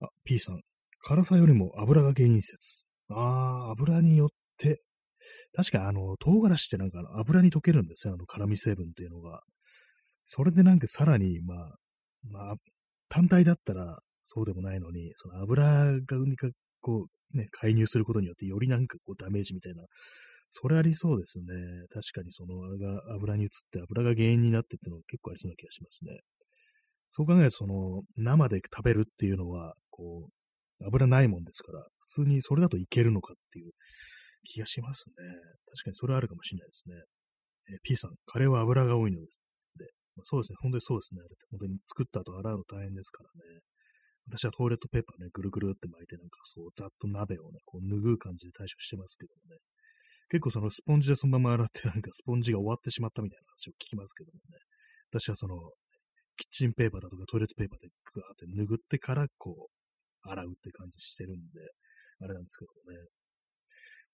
あ、P さん、辛さよりも油が原因説。ああ、油によって、確かあの、唐辛子ってなんか油に溶けるんですよ、あの辛味成分っていうのが。それでなんかさらに、まあ、まあ、単体だったらそうでもないのに、その油がこう、ね、介入することによってよりなんかこうダメージみたいな、それありそうですね。確かにその油に移って油が原因になってっていうのは結構ありそうな気がしますね。そう考えると、その生で食べるっていうのは、こう、油ないもんですから、普通にそれだといけるのかっていう気がしますね。確かにそれあるかもしれないですね。えー、P さん、カレーは油が多いのです。で、まあ、そうですね。本当にそうですね。あれって本当に作った後洗うの大変ですからね。私はトイレットペーパーね、ぐるぐるって巻いて、なんかそう、ざっと鍋をね、こう拭う感じで対処してますけどもね。結構そのスポンジでそのまま洗って、なんかスポンジが終わってしまったみたいな話を聞きますけどもね。私はその、キッチンペーパーだとかトイレットペーパーでグワーって拭ってから、こう、洗うって感じしてるんで、あれなんですけどもね。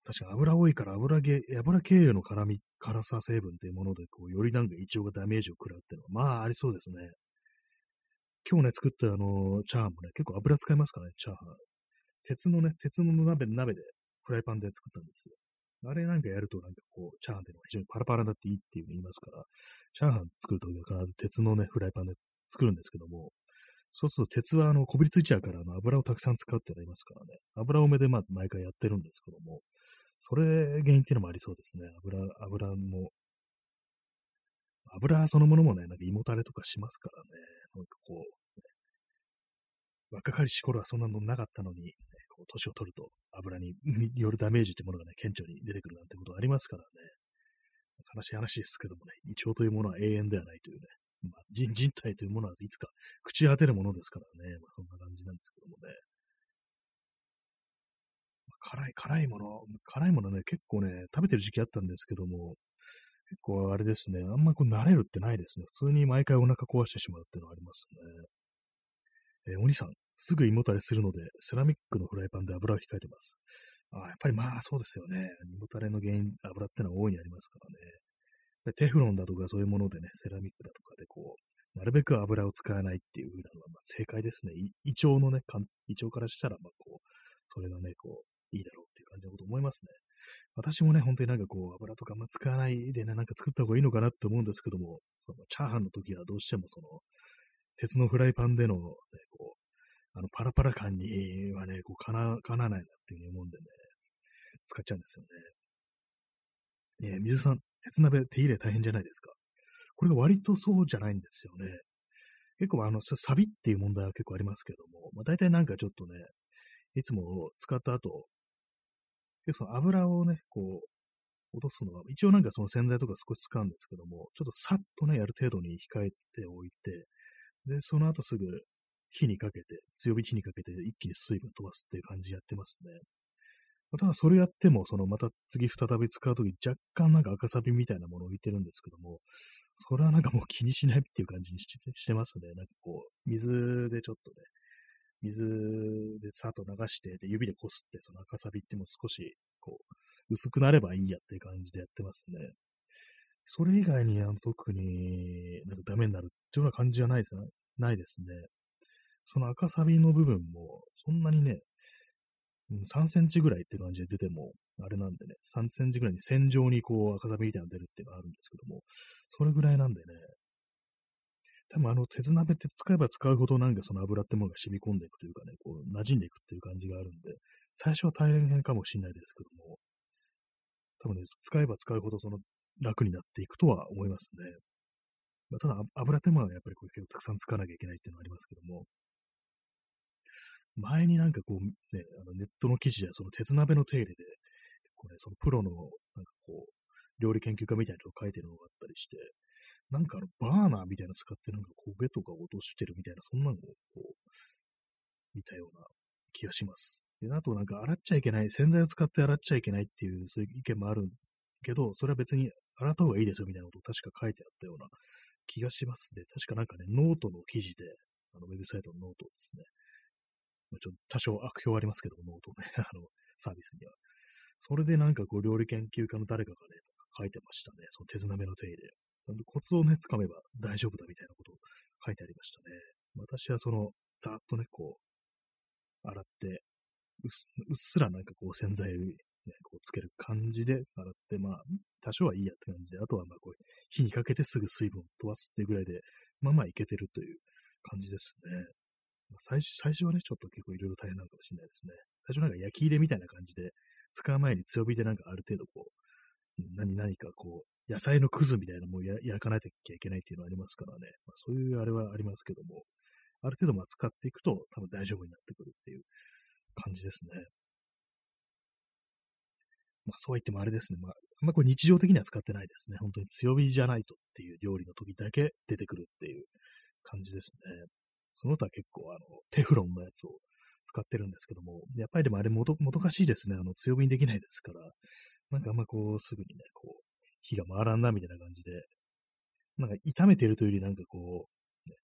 確か油多いから油系、油経由の辛み、辛さ成分っていうもので、こう、よりなんか胃腸がダメージを食らうっていうのは、まあ、ありそうですね。今日ね、作ったあの、チャーハンもね、結構油使いますからね、チャーハン。鉄のね、鉄の鍋、鍋で、フライパンで作ったんですよ。あれなんかやるとなんかこう、チャーハンっていうのは非常にパラパラになっていいっていうふうに言いますから、チャーハン作るときは必ず鉄のね、フライパンで作るんですけども、そうすると鉄はあの、こびりついちゃうからあの油をたくさん使うってなりますからね。油多めでまあ毎回やってるんですけども、それ原因っていうのもありそうですね。油、油も、油そのものもね、なんか胃もたれとかしますからね。なんかこう、ね、若かりし頃はそんなのなかったのに、ね、こう年を取ると油によるダメージってものがね、顕著に出てくるなんてことがありますからね。悲しい話ですけどもね、胃腸というものは永遠ではないというね、まあ、人人体というものはいつか朽ち果てるものですからね、まあ、そんな感じなんですけどもね。辛い、辛いもの、辛いものね、結構ね、食べてる時期あったんですけども、結構あれですね、あんまこう慣れるってないですね。普通に毎回お腹壊してしまうっていうのはありますね。えー、お兄さん、すぐ胃もたれするので、セラミックのフライパンで油を控えてます。あやっぱりまあそうですよね。胃もたれの原因、油ってのは大いにありますからね。テフロンだとかそういうものでね、セラミックだとかでこう、なるべく油を使わないっていう風なのは、まあ、正解ですね。胃腸のね、胃腸からしたら、まあこう、それがね、こう、いいだろうっていう感じのこと思いますね。私もね、本当になんかこう、油とかあんま使わないでね、なんか作った方がいいのかなって思うんですけども、そのチャーハンの時はどうしてもその、鉄のフライパンでの、ね、こう、あの、パラパラ感にはね、こう、かな、かなわないなっていうふうに思うんでね、使っちゃうんですよね。ね水さん、鉄鍋手入れ大変じゃないですか。これが割とそうじゃないんですよね。結構あの、サビっていう問題は結構ありますけども、まあ大体なんかちょっとね、いつも使った後、で、その油をね、こう、落とすのは、一応なんかその洗剤とか少し使うんですけども、ちょっとさっとね、やる程度に控えておいて、で、その後すぐ火にかけて、強火火にかけて一気に水分飛ばすっていう感じやってますね。ただそれやっても、そのまた次再び使うとき若干なんか赤サビみたいなものを置いてるんですけども、それはなんかもう気にしないっていう感じにしてますね。なんかこう、水でちょっとね、水でさっと流して、で、指でこすって、その赤サビっても少し、こう、薄くなればいいやっていう感じでやってますね。それ以外に、あの、特になんかダメになるっていうような感じはないですね。ないですね。その赤サビの部分も、そんなにね、3センチぐらいって感じで出ても、あれなんでね、3センチぐらいに線状にこう赤サビみたいなの出るっていうのがあるんですけども、それぐらいなんでね、多分あの鉄鍋って使えば使うほどなんかその油ってものが染み込んでいくというかね、こう馴染んでいくっていう感じがあるんで、最初は大変かもしれないですけども、多分ね、使えば使うほどその楽になっていくとは思いますね。まあ、ただ油手間はやっぱりこう結構たくさん使わなきゃいけないっていうのはありますけども、前になんかこう、ね、あのネットの記事やその鉄鍋の手入れで、これ、そのプロの、なんかこう、料理研究家みたいなのを書いてるのがあったりして、なんかあの、バーナーみたいなの使ってなんかこう、ベとか落としてるみたいな、そんなのをこう、見たような気がします。で、あとなんか洗っちゃいけない、洗剤を使って洗っちゃいけないっていう、そういう意見もあるけど、それは別に洗った方がいいですよみたいなことを確か書いてあったような気がしますね。確かなんかね、ノートの記事で、あの、ウェブサイトのノートですね。ちょっと多少悪評ありますけど、ノートね、[laughs] あの、サービスには。それでなんかこう、料理研究家の誰かがね、書いてましたね。その鉄鍋の手入れ。コツをね、つかめば大丈夫だみたいなことを書いてありましたね。私はその、ざっとね、こう、洗って、うっすらなんかこう洗剤ね、こうつける感じで洗って、まあ、多少はいいやって感じで、あとはまあこう、火にかけてすぐ水分を飛ばすっていうぐらいで、まあまあいけてるという感じですね。まあ、最初最初はね、ちょっと結構いろいろ大変なのかもしれないですね。最初なんか焼き入れみたいな感じで、使う前に強火でなんかある程度こう、何、何かこう、野菜のくずみたいなのも焼かなきゃいけないっていうのはありますからね。まあ、そういうあれはありますけども、ある程度まあ使っていくと多分大丈夫になってくるっていう感じですね。まあそう言ってもあれですね。まあ、あんまこれ日常的には使ってないですね。本当に強火じゃないとっていう料理の時だけ出てくるっていう感じですね。その他結構あの、テフロンのやつを使ってるんですけども、やっぱりでもあれもどもどかしいですね。あの、強火にできないですから、なんかあんまこう、すぐにね、こう、火が回らんな、みたいな感じで、なんか炒めてるというよりなんかこう、ね、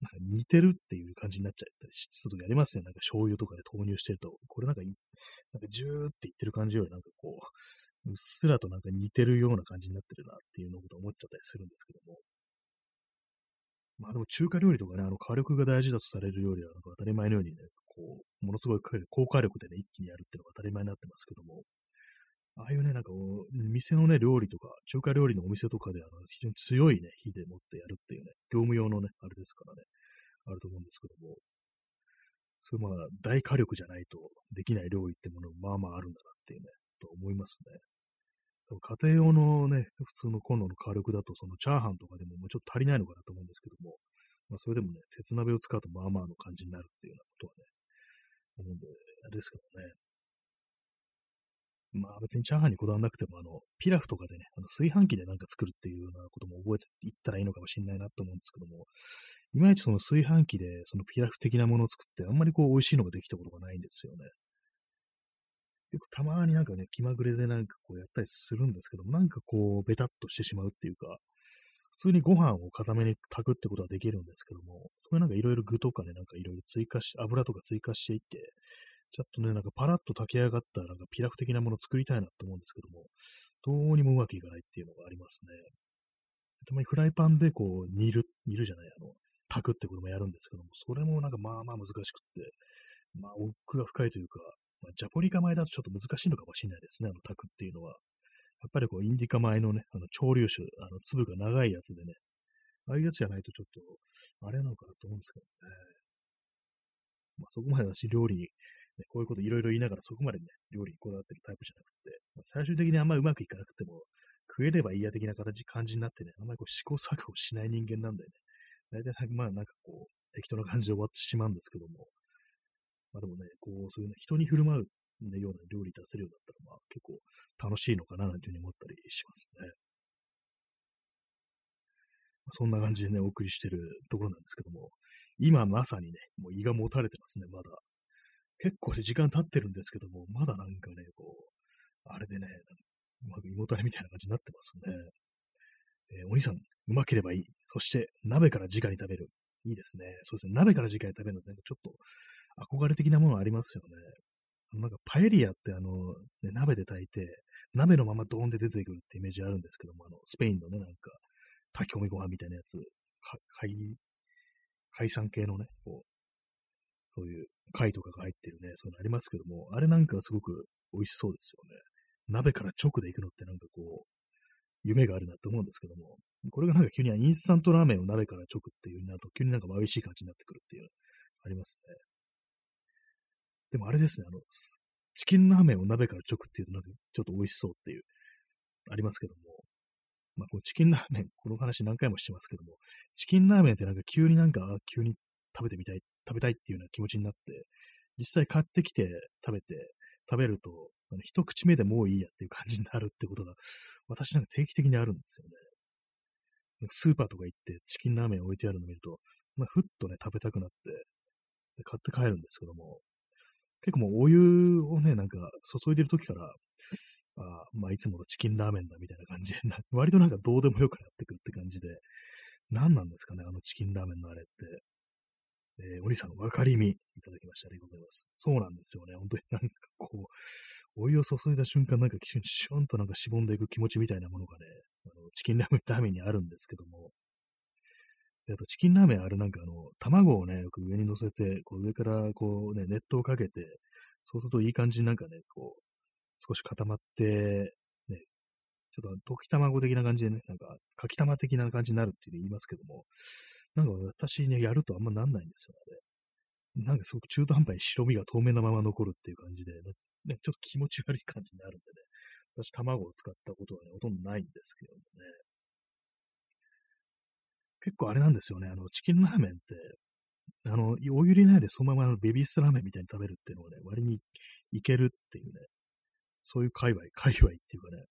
なんか似てるっていう感じになっちゃったりするときありますね。なんか醤油とかで投入してると、これなんかいなんかジューって言ってる感じよりなんかこう、うっすらとなんか似てるような感じになってるなっていうのこと思っちゃったりするんですけども。まあでも中華料理とかね、あの火力が大事だとされる料理はなんか当たり前のようにね、こう、ものすごい高火力でね、一気にやるっていうのが当たり前になってますけども、ああいうね、なんか、店のね、料理とか、中華料理のお店とかで、あの、非常に強いね、火でもってやるっていうね、業務用のね、あれですからね、あると思うんですけども、それまあ、大火力じゃないとできない料理ってものまあまああるんだなっていうね、と思いますね。家庭用のね、普通のコンロの火力だと、そのチャーハンとかでももうちょっと足りないのかなと思うんですけども、まあそれでもね、鉄鍋を使うとまあまあの感じになるっていうようなことはね、思うんで、あれですけどね。まあ別にチャーハンにこだわらなくても、あの、ピラフとかでね、あの炊飯器でなんか作るっていうようなことも覚えていったらいいのかもしれないなと思うんですけども、いまいちその炊飯器でそのピラフ的なものを作ってあんまりこう美味しいのができたことがないんですよね。よくたまになんかね、気まぐれでなんかこうやったりするんですけども、なんかこう、ベタっとしてしまうっていうか、普通にご飯を固めに炊くってことはできるんですけども、それなんかいろいろ具とかね、なんかいろいろ追加し、油とか追加していって、ちょっとね、なんかパラッと炊き上がったなんかピラフ的なものを作りたいなと思うんですけども、どうにもうまくいかないっていうのがありますね。たまにフライパンでこう煮る、煮るじゃない、あの、炊くってこともやるんですけども、それもなんかまあまあ難しくって、まあ奥が深いというか、まあ、ジャポリカ米だとちょっと難しいのかもしれないですね、あの炊くっていうのは。やっぱりこう、インディカ米のね、あの、潮流種、あの、粒が長いやつでね、ああいうやつじゃないとちょっと、あれなのかなと思うんですけどね。まあ、そこまで私、料理に、ね、こういうこといろいろ言いながらそこまでね、料理にこだわってるタイプじゃなくて、まあ、最終的にあんまりうまくいかなくても、食えればいいや的な形、感じになってね、あんまりこう試行錯誤しない人間なんでね、大体、まあなんかこう、適当な感じで終わってしまうんですけども、まあでもね、こう、そういうね、人に振る舞う、ね、ような料理出せるようになったら、まあ結構楽しいのかな、なんていうふうに思ったりしますね。そんな感じでね、お送りしてるところなんですけども、今まさにね、もう胃がもたれてますね、まだ。結構時間経ってるんですけども、まだなんかね、こう、あれでね、うまく胃もたれみたいな感じになってますね。えー、お兄さん、うまければいい。そして、鍋から直に食べる。いいですね。そうですね。鍋から直に食べるのって、ちょっと憧れ的なものありますよね。なんかパエリアってあの、ね、鍋で炊いて、鍋のままドーンって出てくるってイメージあるんですけども、あの、スペインのね、なんか、炊き込みご飯みたいなやつ、海、海産系のね、こう、そういう貝とかが入ってるね、そういうのありますけども、あれなんかすごく美味しそうですよね。鍋から直で行くのってなんかこう、夢があるなって思うんですけども、これがなんか急にインスタントラーメンを鍋から直っていうになると、急になんか美味しい感じになってくるっていう、ありますね。でもあれですね、あの、チキンラーメンを鍋から直っていうとなんかちょっと美味しそうっていう、ありますけども、まあ、このチキンラーメン、この話何回もしてますけども、チキンラーメンってなんか急になんか、急に食べてみたいっ、食べたいっていうような気持ちになって、実際買ってきて食べて、食べると、あの一口目でもういいやっていう感じになるってことが、私なんか定期的にあるんですよね。スーパーとか行ってチキンラーメン置いてあるの見ると、まあ、ふっとね、食べたくなって、買って帰るんですけども、結構もうお湯をね、なんか注いでる時から、あまあ、いつものチキンラーメンだみたいな感じで、割となんかどうでもよくなってくるって感じで、何なんですかね、あのチキンラーメンのあれって。えー、お兄さんの、分かりみいただきました。ありがとうございます。そうなんですよね。本当になんかこう、お湯を注いだ瞬間、なんかシュンとなんかしぼんでいく気持ちみたいなものがね、あのチキンラーメンラーメンにあるんですけども、であとチキンラーメンあるなんかあの、卵をね、よく上に乗せて、こう上からこうね、熱湯をかけて、そうするといい感じになんかね、こう、少し固まって、ね、ちょっと溶き卵的な感じでね、なんか、かき玉的な感じになるって言いますけども、なんか私ね、やるとあんまなんないんですよ、あれ。なんかすごく中途半端に白身が透明なまま残るっていう感じで、ね、ちょっと気持ち悪い感じになるんでね、私卵を使ったことはね、ほとんどないんですけどもね。結構あれなんですよね、あの、チキンラーメンって、あの、お湯入れないでそのままのベビースラーメンみたいに食べるっていうのはね、割にいけるっていうね、そういう界隈、界隈っていうかね、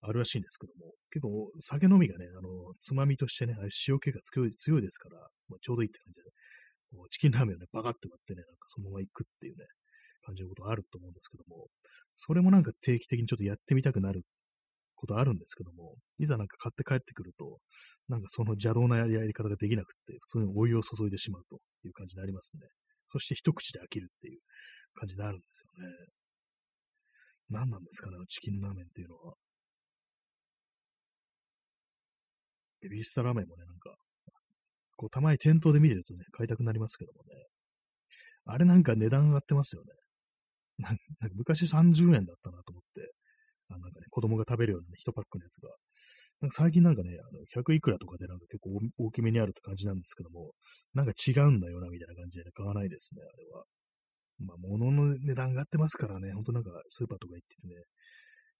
あるらしいんですけども、結構酒飲みがね、あの、つまみとしてね、あ塩気が強い強いですから、まあ、ちょうどいいって感じで、ね、チキンラーメンをね、バカって割ってね、なんかそのまま行くっていうね、感じのことあると思うんですけども、それもなんか定期的にちょっとやってみたくなることあるんですけども、いざなんか買って帰ってくると、なんかその邪道なやり方ができなくって、普通にお湯を注いでしまうという感じになりますね。そして一口で飽きるっていう感じになるんですよね。何なんですかね、チキンラーメンっていうのは。ベビースターラーメンもね、なんか、こう、たまに店頭で見てるとね、買いたくなりますけどもね。あれなんか値段上がってますよね。なんか昔30円だったなと思って、あなんかね、子供が食べるようなね、1パックのやつが。なんか最近なんかね、あの100いくらとかでなんか結構大きめにあるって感じなんですけども、なんか違うんだよな、みたいな感じで、ね、買わないですね、あれは。まあ、物の値段上がってますからね、ほんとなんかスーパーとか行っててね、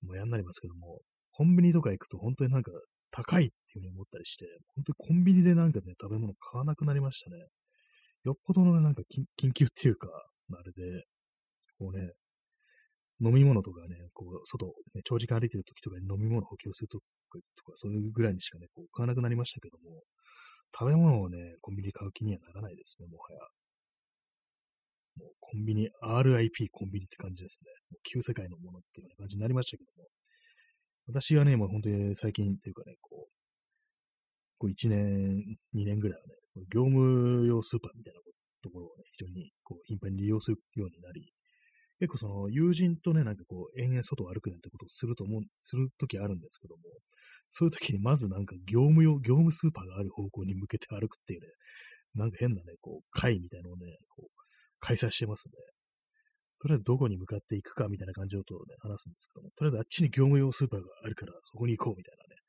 もうやんなりますけども、コンビニとか行くと本当になんか高いっていうふうに思ったりして、本当にコンビニでなんかね、食べ物買わなくなりましたね。よっぽどのねなんか緊急っていうか、あれで、こうね、飲み物とかね、こう、外、ね、長時間歩いてる時とかに飲み物補給するとか、そういうぐらいにしかね、こう、買わなくなりましたけども、食べ物をね、コンビニ買う気にはならないですね、もはや。もうコンビニ、RIP コンビニって感じですね。もう旧世界のものっていう感じになりましたけども。私はね、もう本当に最近っていうかね、こう、こう1年、2年ぐらいはね、業務用スーパーみたいなところをね、非常にこう頻繁に利用するようになり、結構その友人とね、なんかこう、延々外を歩くなんてことをすると思う、するときあるんですけども、そういうときにまずなんか業務用、業務スーパーがある方向に向けて歩くっていうね、なんか変なね、こう、会みたいなのをね、こう、開催してますね。とりあえずどこに向かっていくかみたいな感じのことをね、話すんですけども、とりあえずあっちに業務用スーパーがあるから、そこに行こうみたいなね。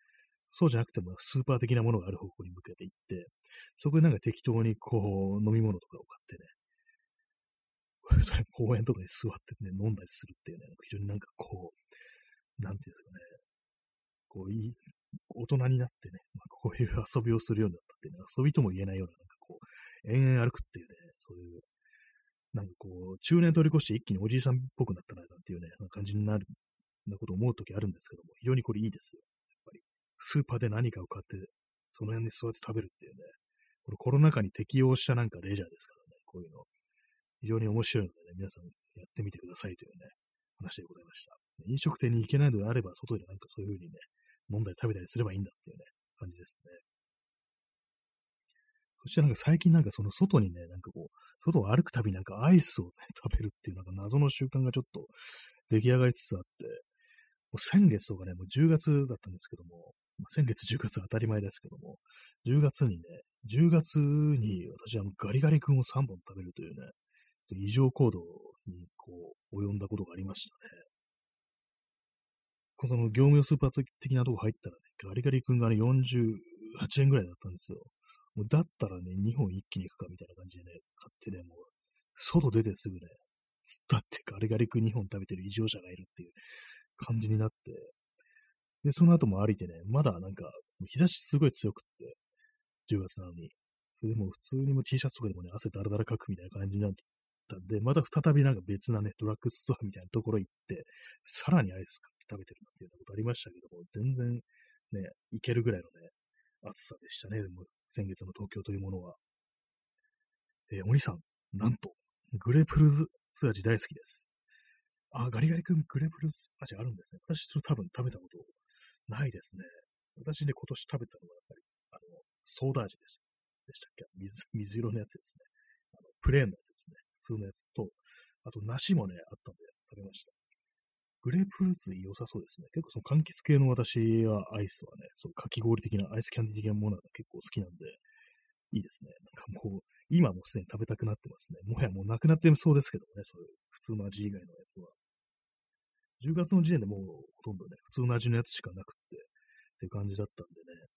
そうじゃなくても、スーパー的なものがある方向に向けて行って、そこでなんか適当にこう、飲み物とかを買ってね、[laughs] 公園とかに座ってね、飲んだりするっていうね、非常になんかこう、なんていうんですかね、こう、いい、大人になってね、まあ、こういう遊びをするようになったっていうね、遊びとも言えないような、なんかこう、延々歩くっていうね、そういう、なんかこう、中年通り越して一気におじいさんっぽくなったな、なんていうね、感じになる、なこと思うときあるんですけども、非常にこれいいですよ。やっぱり、スーパーで何かを買って、その辺に座って食べるっていうね、このコロナ禍に適応したなんかレジャーですからね、こういうの。非常に面白いのでね、皆さんやってみてくださいというね、話でございました。飲食店に行けないのであれば、外でなんかそういう風にね、飲んだり食べたりすればいいんだっていうね、感じですね。そしてなんか最近なんかその外にね、なんかこう、外を歩くたびなんかアイスをね、[laughs] 食べるっていうなんか謎の習慣がちょっと出来上がりつつあって、もう先月とかね、もう10月だったんですけども、まあ、先月10月当たり前ですけども、10月にね、10月に私あのガリガリ君を3本食べるというね、異常行動にこう及んだことがありましたね。その業務用スーパー的なとこ入ったらね、ガリガリ君がね、48円ぐらいだったんですよ。もうだったらね、2本一気に行くかみたいな感じでね、買ってね、もう、外出てすぐね、つったってガリガリ君2本食べてる異常者がいるっていう感じになって、で、その後も歩いてね、まだなんか、日差しすごい強くって、10月なのに。それでも普通にも T シャツとかでもね、汗だらだらかくみたいな感じになったんで、また再びなんか別なね、ドラッグストアみたいなところ行って、さらにアイス買って食べてるなんていうことありましたけども、全然ね、いけるぐらいのね、暑さでしたね、でも先月の東京というものは。えー、お兄さん、なんと、グレープフルーツ味大好きです。あ、ガリガリ君、グレープフルーツ味あるんですね。私、それ多分食べたことないですね。私ね、今年食べたのはやっぱり、あの、ソーダ味でした。でしたっけ？水、水色のやつですね。あのプレーンのやつですね。普通のやつと、あと梨もね、あったんで食べました。グレープフルーツ良さそうですね。結構その柑橘系の私はアイスはね、そうかき氷的な、アイスキャンディー的なものが結構好きなんで、いいですね。なんかもう、今もすでに食べたくなってますね。もはやもうなくなってそうですけどね、そういう普通の味以外のやつは。10月の時点でもうほとんどね、普通の味のやつしかなくって、っていう感じだったんでね、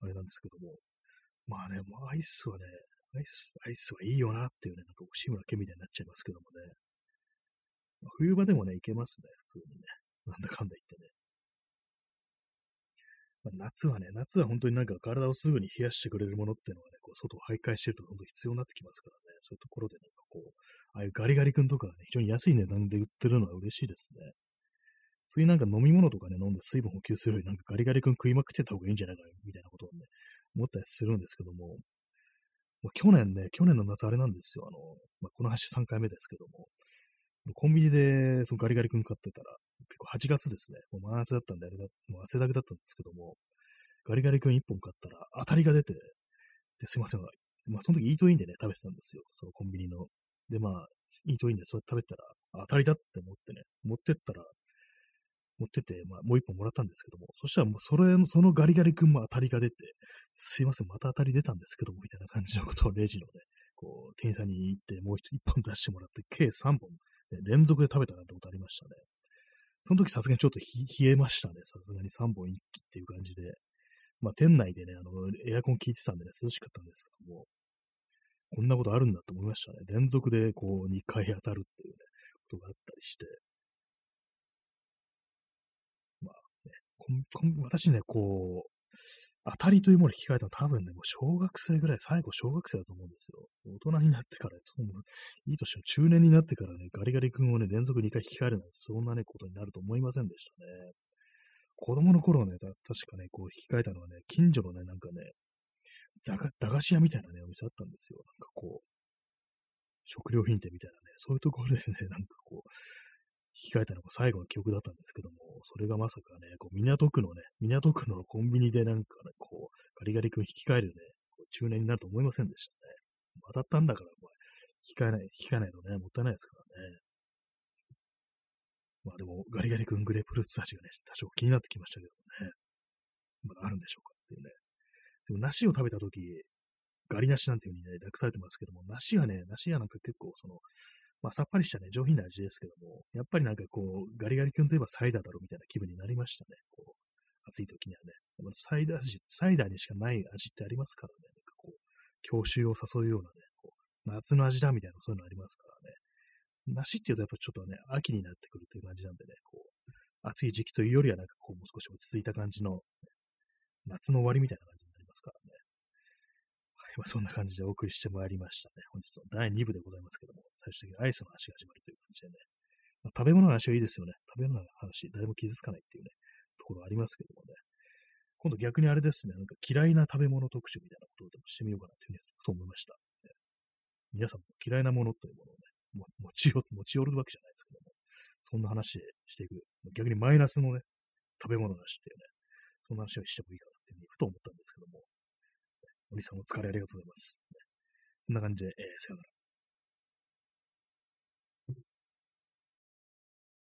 あれなんですけども、まあね、もうアイスはね、アイス、アイスはいいよなっていうね、なんか志村けみたいになっちゃいますけどもね。冬場でもね、いけますね、普通にね。[laughs] なんだかんだ言ってね。まあ、夏はね、夏は本当になんか体をすぐに冷やしてくれるものっていうのはね、こう外を徘徊してると本当必要になってきますからね、そういうところでなんかこう、ああいうガリガリ君とかね、非常に安い値段で売ってるのは嬉しいですね。そういうなんか飲み物とかね、飲んで水分補給するよりなんかガリガリ君食いまくってた方がいいんじゃないかみたいなことをね、思ったりするんですけども、もう去年ね、去年の夏あれなんですよ。あの、まあ、この話3回目ですけども、コンビニでそのガリガリ君買ってたら、結構8月ですね。もう真夏だったんで、あれだ、もう汗だくだったんですけども、ガリガリ君1本買ったら当たりが出て、ですいません。まあ、その時イートインでね、食べてたんですよ。そのコンビニの。で、まあ、イートインでそうやって食べたら、当たりだって思ってね、持ってったら、持ってて、まあ、もう一本もらったんですけども、そしたらもうそれ、そのガリガリ君も当たりが出て、すいません、また当たり出たんですけども、みたいな感じのことをレジのね、こう、店員さんに言って、もう一本出してもらって、計3本、連続で食べたなんてことありましたね。その時さすがにちょっと冷えましたね。さすがに3本一気っていう感じで。まあ、店内でね、あの、エアコン効いてたんでね、涼しかったんですけども、こんなことあるんだと思いましたね。連続でこう、2回当たるっていうね、ことがあったりして。まあね私ね、こう、当たりというものを引き換えたの多分ね、もう小学生ぐらい、最後小学生だと思うんですよ。大人になってから、そのいい年の中年になってからね、ガリガリ君をね、連続2回引き換えるなんて、そんなね、ことになると思いませんでしたね。子供の頃はね、確かね、こう引き換えたのはね、近所のね、なんかね、駄菓子屋みたいなね、お店あったんですよ。なんかこう、食料品店みたいなね、そういうところでね、なんかこう、引き換えたのが最後の記憶だったんですけども、それがまさかね、こう港区のね、港区のコンビニでなんかね、こう、ガリガリ君引き換えるね、中年になると思いませんでしたね。当たったんだから、お前、引き換えない、引き換えないのね、もったいないですからね。まあでも、ガリガリ君グレープフルーツ味がね、多少気になってきましたけどね。まだあるんでしょうかっていうね。でも、梨を食べたとき、ガリ梨なんていう風にね、略されてますけども、梨はね、梨はなんか結構その、まあ、さっぱりしたね、上品な味ですけども、やっぱりなんかこう、ガリガリ君といえばサイダーだろうみたいな気分になりましたね。こう、暑い時にはね。サイダー味、サイダーにしかない味ってありますからね。なんかこう、郷愁を誘うようなね、こう夏の味だみたいなそういうのありますからね。梨っていうとやっぱちょっとね、秋になってくるという感じなんでね、こう、暑い時期というよりはなんかこう、もう少し落ち着いた感じの、ね、夏の終わりみたいな感じになりますから。まあ、そんな感じでお送りしてまいりましたね。本日の第2部でございますけども、最終的にアイスの話が始まるという感じでね。まあ、食べ物の話はいいですよね。食べ物の話、誰も傷つかないっていうね、ところありますけどもね。今度逆にあれですね、なんか嫌いな食べ物特集みたいなことをでもしてみようかなというふうにと思いました。皆さんも嫌いなものというものをね、も持ち寄持ち寄るわけじゃないですけども、そんな話していく。逆にマイナスのね、食べ物の話っていうね、そんな話をしてもいいかなっていうふうにふと思ったんですけども、お兄さんお疲れありがとうございます。そんな感じで、えー、さよなら。